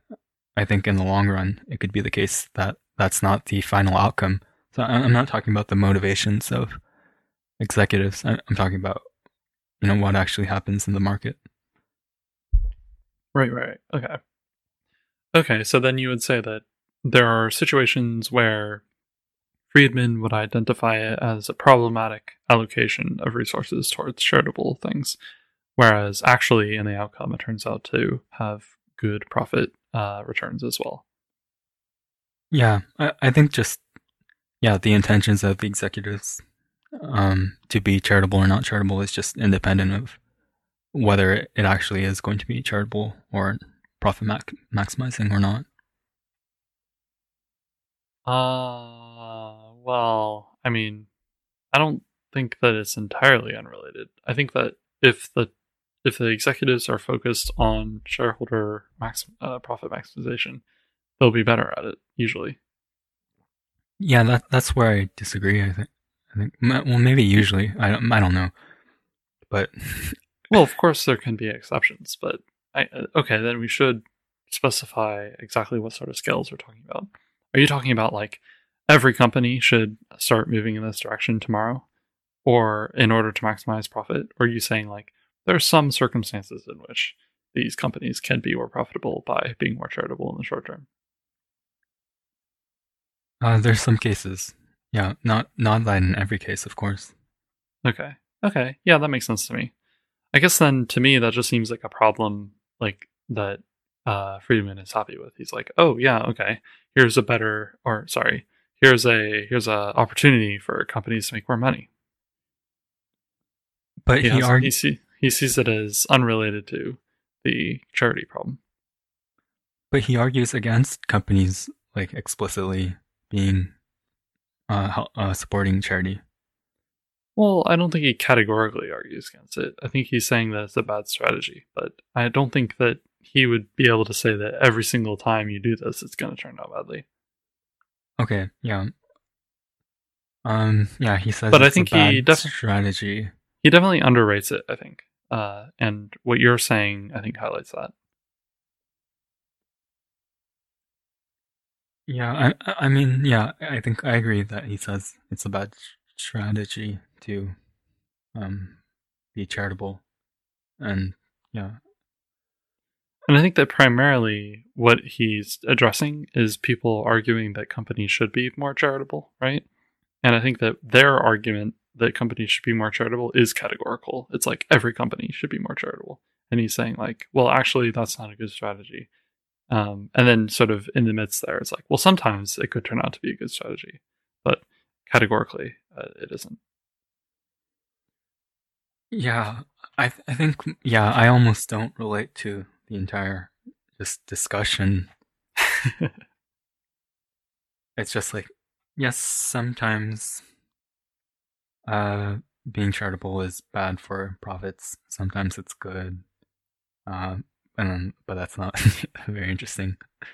I think in the long run, it could be the case that that's not the final outcome. So I'm not talking about the motivations of executives. I'm talking about, you know, what actually happens in the market. Right, right. Okay. Okay, so then you would say that there are situations where Friedman would identify it as a problematic allocation of resources towards charitable things, Whereas actually, in the outcome, it turns out to have good profit uh, returns as well. Yeah, I, I think just yeah, the intentions of the executives um, to be charitable or not charitable is just independent of whether it actually is going to be charitable or profit mac- maximizing or not. Uh, well, I mean, I don't think that it's entirely unrelated. I think that if the if the executives are focused on shareholder max, uh, profit maximization, they'll be better at it usually. Yeah, that that's where I disagree. I think. I think well, maybe usually. I don't. I don't know, but (laughs) well, of course there can be exceptions, but I, uh, okay, then we should specify exactly what sort of scales we're talking about. Are you talking about like every company should start moving in this direction tomorrow, or in order to maximize profit? Or are you saying like there are some circumstances in which these companies can be more profitable by being more charitable in the short term? Uh, there's some cases. Yeah, not not that in every case, of course. Okay. Okay. Yeah, that makes sense to me. I guess then to me that just seems like a problem like that uh Friedman is happy with. He's like, "Oh, yeah, okay. Here's a better or sorry, here's a here's a opportunity for companies to make more money." But He, he, has- argues. he, see, he sees it as unrelated to the charity problem. But he argues against companies like explicitly being uh, uh supporting charity. Well, I don't think he categorically argues against it. I think he's saying that it's a bad strategy, but I don't think that he would be able to say that every single time you do this, it's going to turn out badly. Okay, yeah. Um, yeah, he says. But I think he bad def- strategy. He definitely underrates it, I think. Uh, and what you're saying, I think, highlights that. Yeah, I, I mean, yeah, I think I agree that he says it's a bad strategy to, um, be charitable, and yeah, And I think that primarily what he's addressing is people arguing that companies should be more charitable, right? And I think that their argument that companies should be more charitable is categorical. It's like every company should be more charitable. And he's saying, like, well, actually, that's not a good strategy. Um, and then, sort of in the midst there, it's like, well, sometimes it could turn out to be a good strategy, but categorically, uh, it isn't. yeah. I th- I think yeah, I almost don't relate to the entire just discussion. (laughs) It's just like yes, sometimes, uh, being charitable is bad for profits. Sometimes it's good. Um, and but that's not (laughs) very interesting to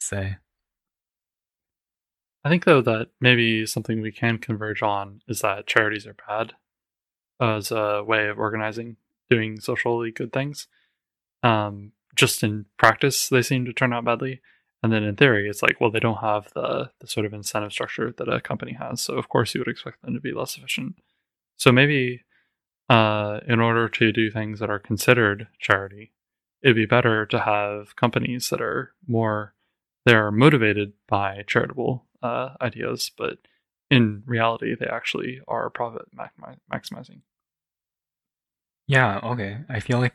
say. I think though that maybe something we can converge on is that charities are bad as a way of organizing, doing socially good things. Um, just in practice, they seem to turn out badly, and then in theory, it's like, well, they don't have the the sort of incentive structure that a company has, so of course you would expect them to be less efficient. So maybe, uh, in order to do things that are considered charity, it'd be better to have companies that are more they're motivated by charitable uh, ideas, but in reality, they actually are profit maximizing. Yeah, okay. I feel like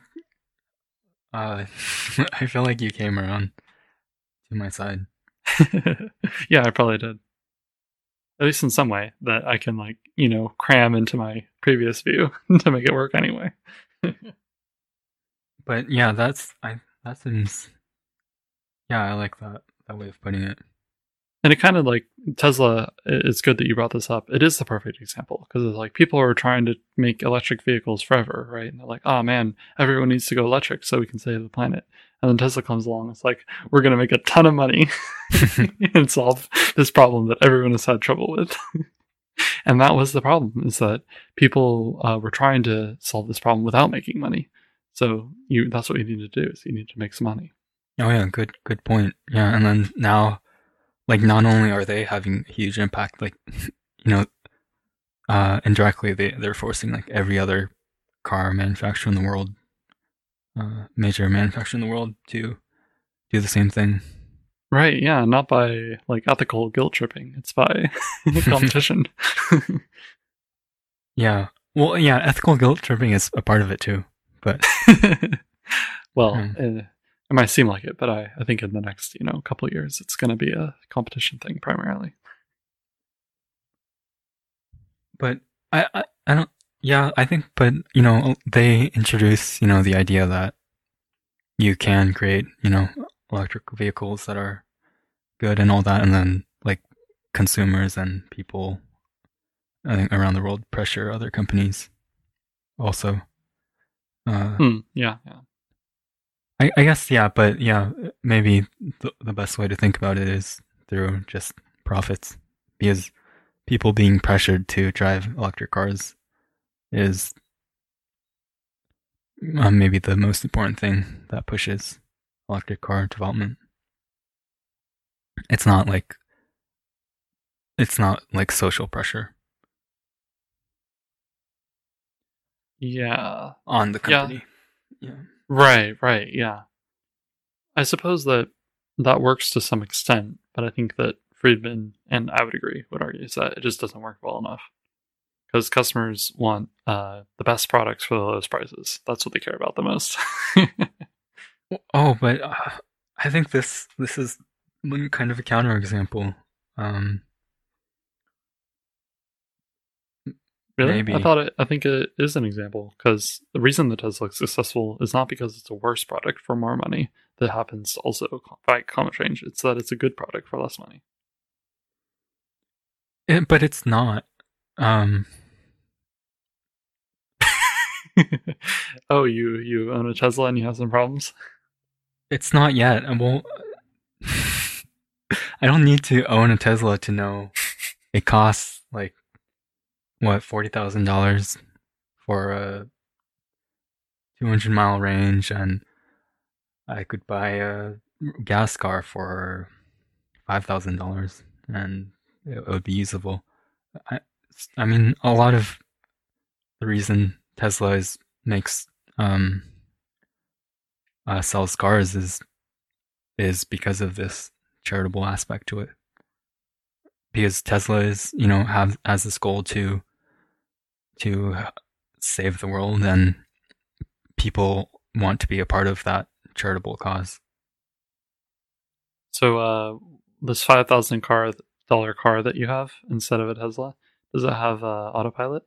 uh (laughs) I feel like you came around to my side. (laughs) yeah, I probably did. At least in some way that I can, like, you know, cram into my previous view (laughs) to make it work anyway. But yeah, that's I that seems Yeah, I like that that way of putting it. And it kind of like Tesla, it's good that you brought this up. It is the perfect example because it's like people are trying to make electric vehicles forever, right? And they're like, oh man, everyone needs to go electric so we can save the planet. And then Tesla comes along. It's like, we're going to make a ton of money (laughs) (laughs) and solve this problem that everyone has had trouble with. (laughs) and that was the problem is that people uh, were trying to solve this problem without making money. So you, that's what you need to do is you need to make some money. Oh yeah, good good point. Yeah, and then now like not only are they having huge impact like you know uh indirectly they they're forcing like every other car manufacturer in the world uh major manufacturer in the world to do the same thing. Right, yeah, not by like ethical guilt tripping. It's by (laughs) competition. Yeah. Well, yeah, ethical guilt tripping is a part of it too. But (laughs) well, Hmm. uh, it might seem like it, but I, I think in the next, you know, couple of years it's gonna be a competition thing primarily. but I, I I don't yeah, I think but you know, they introduce, you know, the idea that you can create, you know, electric vehicles that are good and all that and then like consumers and people I think around the world pressure other companies also. Uh Hmm, yeah, yeah. I, I guess yeah, but yeah, maybe the, the best way to think about it is through just profits, because people being pressured to drive electric cars is uh, maybe the most important thing that pushes electric car development. It's not like it's not like social pressure Yeah. on the Yeah. company. Yeah. Right, right, yeah. I suppose that that works to some extent, but I think that Friedman and I would agree would argue is that it just doesn't work well enough. Because customers want uh, the best products for the lowest prices. That's what they care about the most. (laughs) Oh, but uh, I think this this is kind of a counterexample. Um, really? Maybe. I thought it. I think it is an example because the reason the Tesla is successful is not because it's a worse product for more money that happens also fight climate change. It's that it's a good product for less money. it- but it's not. Um, (laughs) oh, you you own a Tesla and you have some problems. it's not yet. I won't. (laughs) I don't need to own a Tesla to know it costs like what forty thousand dollars for a two hundred mile range, and I could buy a gas car for five thousand dollars, and it would be usable. I, I mean, a lot of the reason Tesla is makes um uh, sells cars is is because of this charitable aspect to it. Because Tesla is, you know, have has this goal to to save the world, and people want to be a part of that charitable cause. So, uh, this five thousand car dollar car that you have instead of a Tesla, does it have uh, autopilot?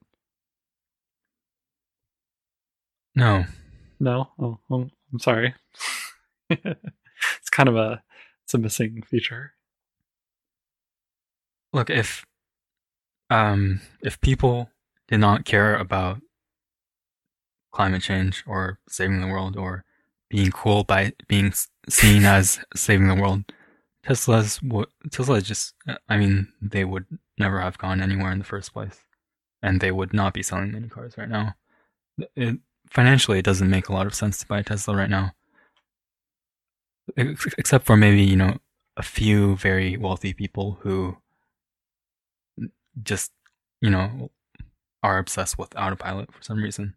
No, No. Oh, oh I'm sorry. (laughs) it's kind of a it's a missing feature. look if um if people did not care about climate change or saving the world or being cool by being seen as saving the world. Tesla's tesla just i mean they would never have gone anywhere in the first place and they would not be selling many cars right now. It, financially it doesn't make a lot of sense to buy a tesla right now. Except for maybe you know a few very wealthy people who just you know are obsessed with autopilot for some reason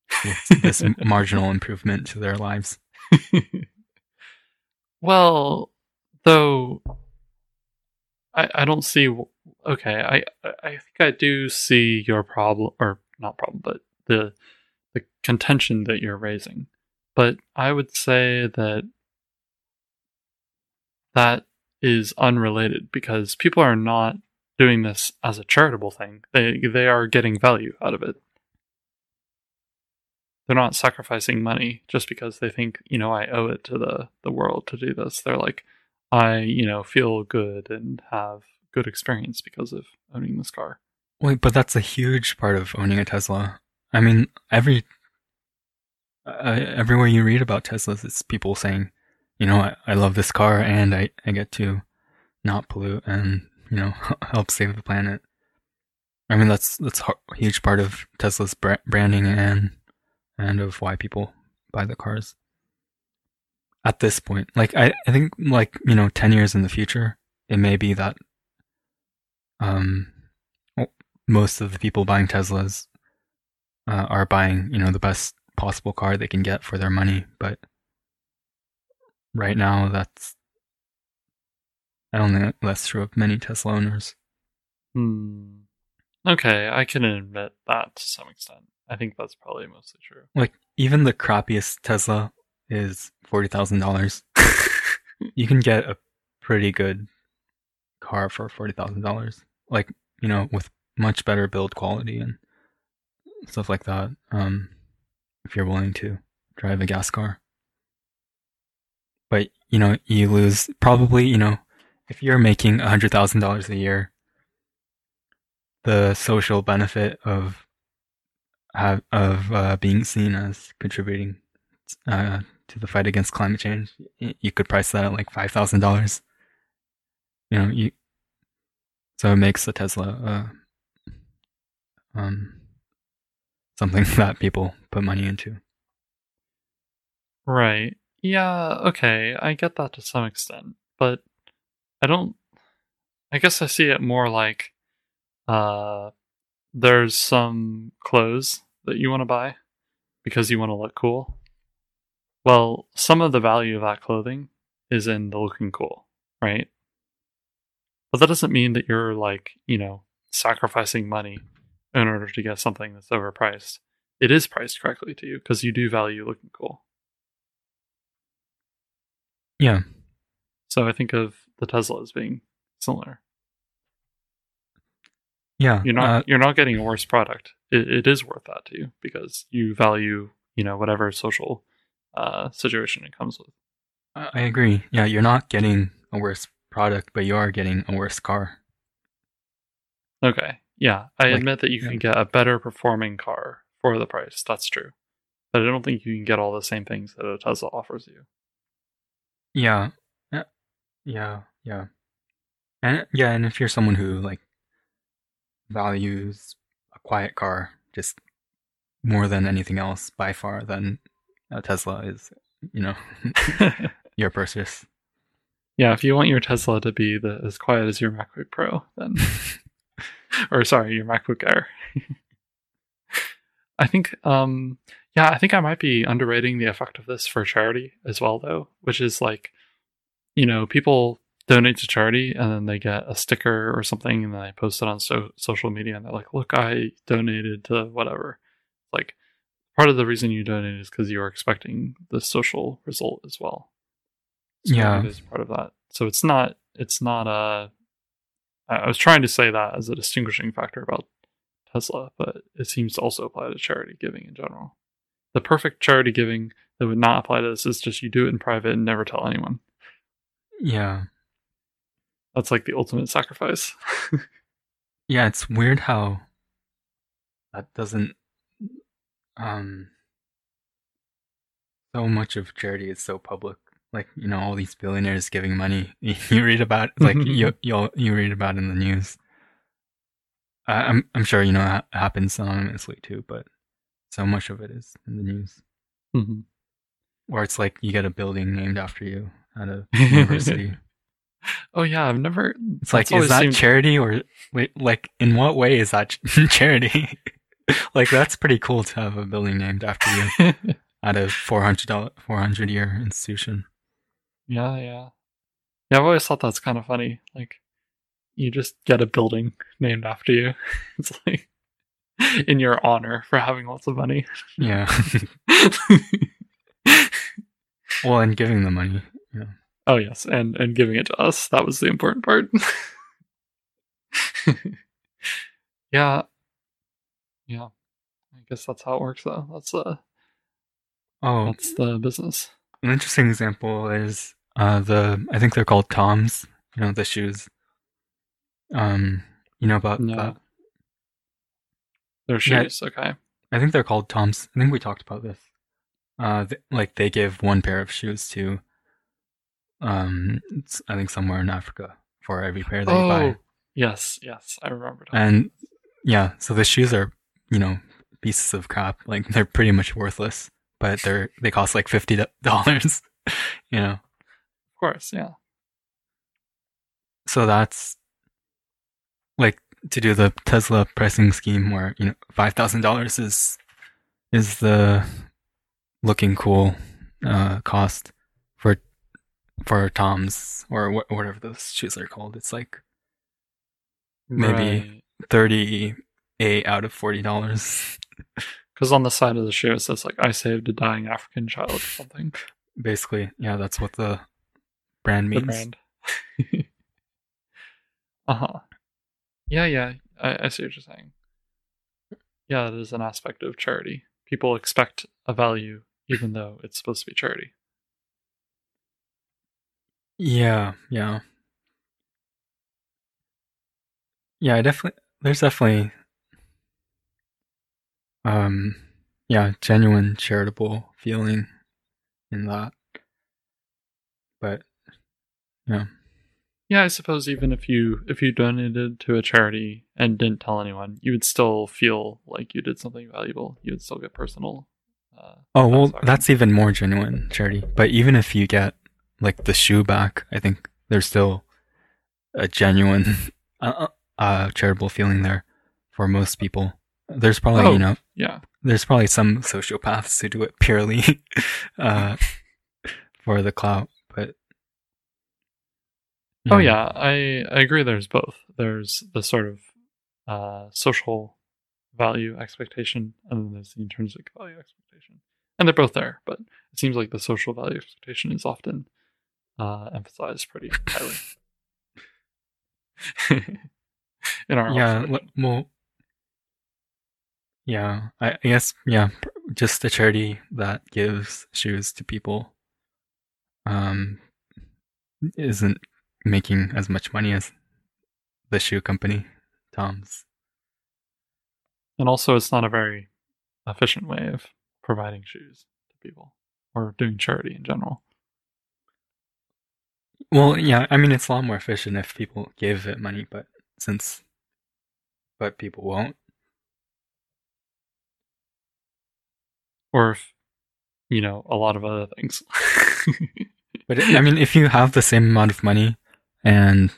(laughs) this marginal improvement to their lives (laughs) well, though, I I don't see. Okay, I I I think I do see your problem, or not problem, but the the contention that you're raising. But I would say that that is unrelated because people are not doing this as a charitable thing. They they are getting value out of it. They're not sacrificing money just because they think, you know, I owe it to the the world to do this. They're like, I, you know, feel good and have good experience because of owning this car. wait but that's a huge part of owning a tesla i mean every uh, everywhere you read about teslas it's people saying you know I, I love this car and I, I get to not pollute and you know (laughs) help save the planet. I mean that's that's a huge part of tesla's branding and and of why people buy the cars. At this point like i i think like you know 10 years in the future it may be that um most of the people buying teslas uh, are buying you know the best possible car they can get for their money but right now that's i don't think that's true of many tesla owners Hmm. Okay, I can admit that to some extent. I think that's probably mostly true. like even the crappiest tesla is $40000 (laughs) you can get a pretty good car for $40000 like you know with much better build quality and stuff like that um if you're willing to drive a gas car but you know you lose probably you know if you're making $100000 a year the social benefit of of uh, being seen as contributing uh, to the fight against climate change, you could price that at like five thousand dollars. You know, you so it makes the Tesla uh, um something (laughs) that people put money into. Right. Yeah, okay. I get that to some extent, but I don't I guess I see it more like uh there's some clothes that you want to buy because you want to look cool. Well, some of the value of that clothing is in the looking cool, right? But that doesn't mean that you're like, you know, sacrificing money in order to get something that's overpriced. It is priced correctly to you because you do value looking cool. Yeah. So I think of the Tesla as being similar. Yeah. You're not uh, you're not getting a worse product. It, it is worth that to you because you value you know whatever social uh, situation it comes with. I agree. Yeah, you're not getting a worse product, but you are getting a worse car. Okay, yeah, I Like, admit that you yeah. can get a better performing car for the price. That's true, but I don't think you can get all the same things that a Tesla offers you. Yeah. Yeah. Yeah. And yeah, and if you're someone who like values a quiet car just more than anything else by far, then a Tesla is, you know, (laughs) (laughs) your purchase. yeah, if you want your Tesla to be the, as quiet as your MacBook Pro, then (laughs) or sorry, your MacBook Air. I think, um, yeah, I think I might be underrating the effect of this for charity as well, though, which is like, you know, people donate to charity and then they get a sticker or something and then they post it on so- social media and they're like, look, I donated to whatever. Like, part of the reason you donate is because you are expecting the social result as well. So Yeah. it is part of that. So it's not, it's not a, I was trying to say that as a distinguishing factor about Tesla, but it seems to also apply to charity giving in general. The perfect charity giving that would not apply to this is just you do it in private and never tell anyone. Yeah. That's like the ultimate sacrifice. (laughs) Yeah, it's weird how that doesn't um so much of charity is so public. Like, you know, all these billionaires giving money. (laughs) You read about like (laughs) you you you read about in the news. I, I'm I'm sure you know it happens anonymously too, but so much of it is in the news. Mhm. Or it's like you get a building named after you at a (laughs) university. Oh yeah, I've never. It's like, is that seemed- charity or wait, like, in what way is that ch- (laughs) charity? (laughs) like, that's pretty cool to have a building named after you at a four hundred dollar, four hundred year institution. yeah, yeah, yeah. I've always thought that's kind of funny. Like, you just get a building named after you. It's like in your honor for having lots of money. Yeah. well, and giving the money. Yeah. Oh yes, and and giving it to us. That was the important part. (laughs) (laughs) yeah. Yeah. I guess that's how it works though. That's uh Oh, that's the business. an interesting example is uh the I think they're called Toms. You know the shoes. Um, you know about No. that? Their Yeah. shoes, okay. I think they're called Toms. I think we talked about this. Uh, th- like they give one pair of shoes to, um, it's- I think somewhere in Africa for every pair that you Oh buy. yes, yes, I remember that. And yeah, so the shoes are, you know, pieces of crap. Like they're pretty much worthless, but they're they cost like fifty (laughs) dollars. you know, of course, yeah. so that's like to do the Tesla pricing scheme where you know five thousand dollars is is the looking cool uh, cost for Toms or wh- whatever those shoes are called. It's like Maybe. thirty eight out of forty dollars, (laughs) Because on the side of the shoe it says like I saved a dying African child or something. basically. Yeah, that's what the brand the means. brand. (laughs) uh huh. Yeah, yeah. I, I see what you're saying. Yeah, it is an aspect of charity. People expect a value even though it's supposed to be charity. Yeah, yeah. Yeah, I definitely there's definitely um yeah, genuine charitable feeling in that. But yeah. Yeah, I suppose even if you if you donated to a charity and didn't tell anyone, you would still feel like you did something valuable. You would still get personal Uh, Oh well, that's even more genuine charity. But even if you get like the shoe back, I think there's still a genuine (laughs) uh, uh, charitable feeling there for most people. There's probably Oh. you know yeah. there's probably some sociopaths who do it purely (laughs) uh, for the clout, but Oh yeah, I I agree. There's both. There's the sort of uh, social value expectation, and then there's the intrinsic value expectation, and they're both there. But it seems like the social value expectation is often uh, emphasized pretty highly (laughs) in our yeah. Well, yeah. I, I guess yeah. Just a charity that gives shoes to people, um, isn't making as much money as the shoe company, Tom's. and also it's not a very efficient way of providing shoes to people or doing charity in general. Well, yeah. I mean, it's a lot more efficient if people give it money, but since, but people won't. Or if you know a lot of other things. (laughs) But I mean, if you have the same amount of money and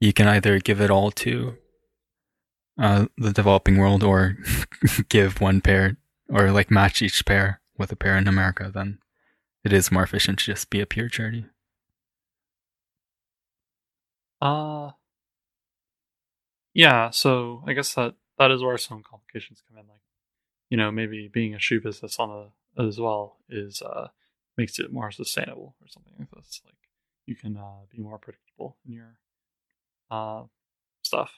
you can either give it all to uh, the developing world or (laughs) give one pair or like match each pair with a pair in America, then it is more efficient to just be a pure charity. Uh yeah, so I guess that that is where some complications come in. Like, you know, maybe being a shoe business on a as well is uh makes it more sustainable or something like this. Like you can uh be more predictable in your uh stuff.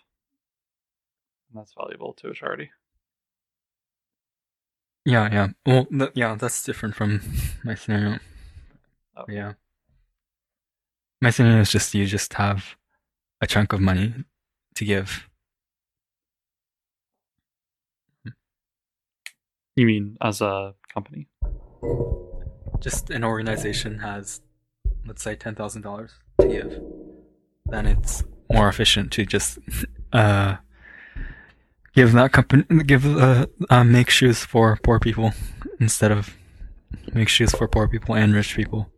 And that's valuable to a charity. Yeah, yeah. Well, th- yeah, that's different from (laughs) my scenario. Oh. Yeah. My scenario is just you just have a chunk of money to give. You mean as a company? just an organization has, let's say, ten thousand dollars to give, then it's more efficient to just (laughs) uh, give that company give uh, uh, make shoes for poor people instead of make shoes for poor people and rich people,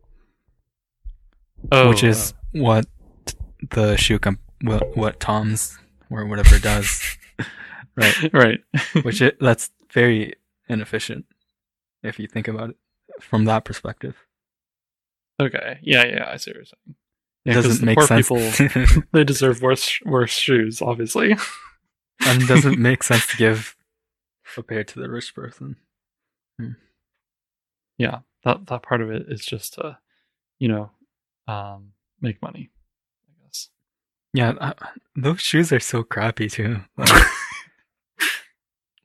Oh, which is what the shoe comp what, what Tom's or whatever does, (laughs) right? right. (laughs) Which it that's very inefficient if you think about it from that perspective. okay. Yeah, yeah, I see what you're saying. It doesn't make poor sense. people (laughs) they deserve worse worse shoes, obviously. and doesn't make sense to give a pair to the rich person. yeah, that that part of it is just to, you know, um, make money. Yeah, uh, those shoes are so crappy too. Like,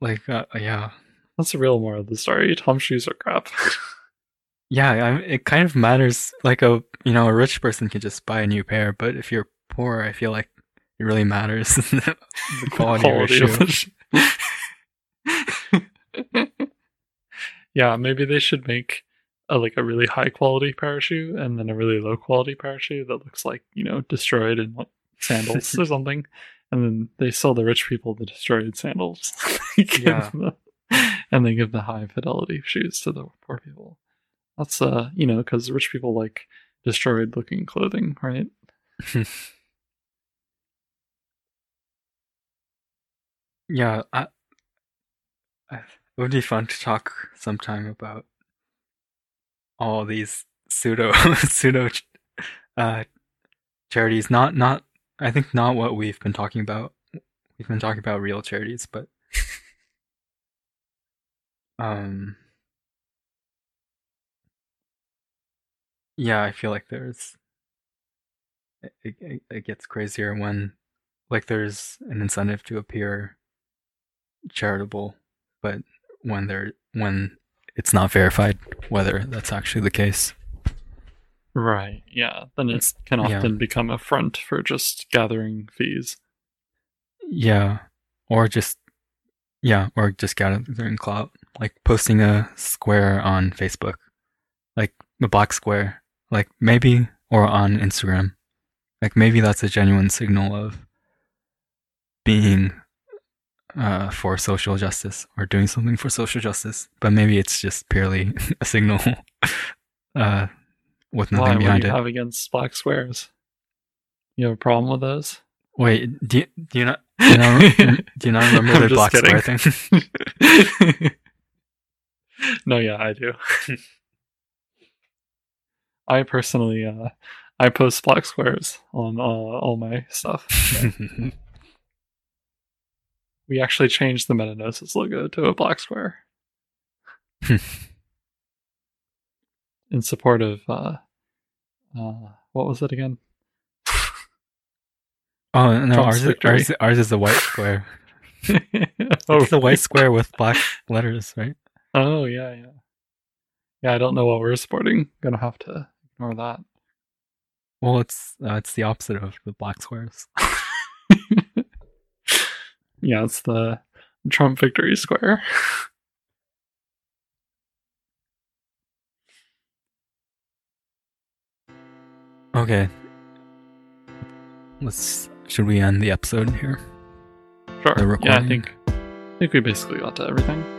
(laughs) like uh, yeah, That's the real moral of the story. Tom's shoes are crap. yeah. I, it kind of matters. Like a you know a rich person can just buy a new pair, but if you're poor, I feel like it really matters (laughs) the quality, of your shoe. (laughs) yeah, maybe they should make a, like a really high quality parachute and then a really low quality parachute that looks like you know destroyed and like sandals (laughs) or something, and then they sell the rich people the destroyed sandals. (laughs) Yeah. the- and they give the high fidelity shoes to the poor people. That's uh you know because rich people like destroyed looking clothing, right? (laughs) Yeah, I, I, it would be fun to talk sometime about all these pseudo pseudo uh, charities. Not not I think not what we've been talking about. We've been talking about real charities, but (laughs) um, yeah, I feel like there's it, it, it gets crazier when like there's an incentive to appear charitable, but when they're when it's not verified whether that's actually the case. Right. Yeah. Then it can Yeah. often become a front for just gathering fees. Yeah, or just yeah, or just gathering clout, like posting a square on Facebook, like the black square, like maybe or on Instagram, like maybe that's a genuine signal of being uh, for social justice or doing something for social justice, but maybe it's just purely (laughs) a signal (laughs) uh, with nothing Why? What do behind you it. have against black squares? You have a problem with those? Wait, do you, do you not (laughs) do you not, do you not remember the black square kidding. thing? (laughs) no, yeah, I do. (laughs) I personally, uh, I post black squares on uh, all my stuff. We actually changed the Metagnosis logo to a black square in support of uh, uh, what was it again? (laughs) oh no, ours is, ours, ours is a white square. (laughs) oh, It's the white square with (laughs) black letters, right? Oh yeah, yeah, yeah. I don't know what we're supporting. Gonna have to ignore that. Well, it's uh, it's the opposite of the black squares. yeah, it's the Trump victory square. Okay. Let's. Should we end the episode here? Sure. The Yeah, I think I think we basically got to everything.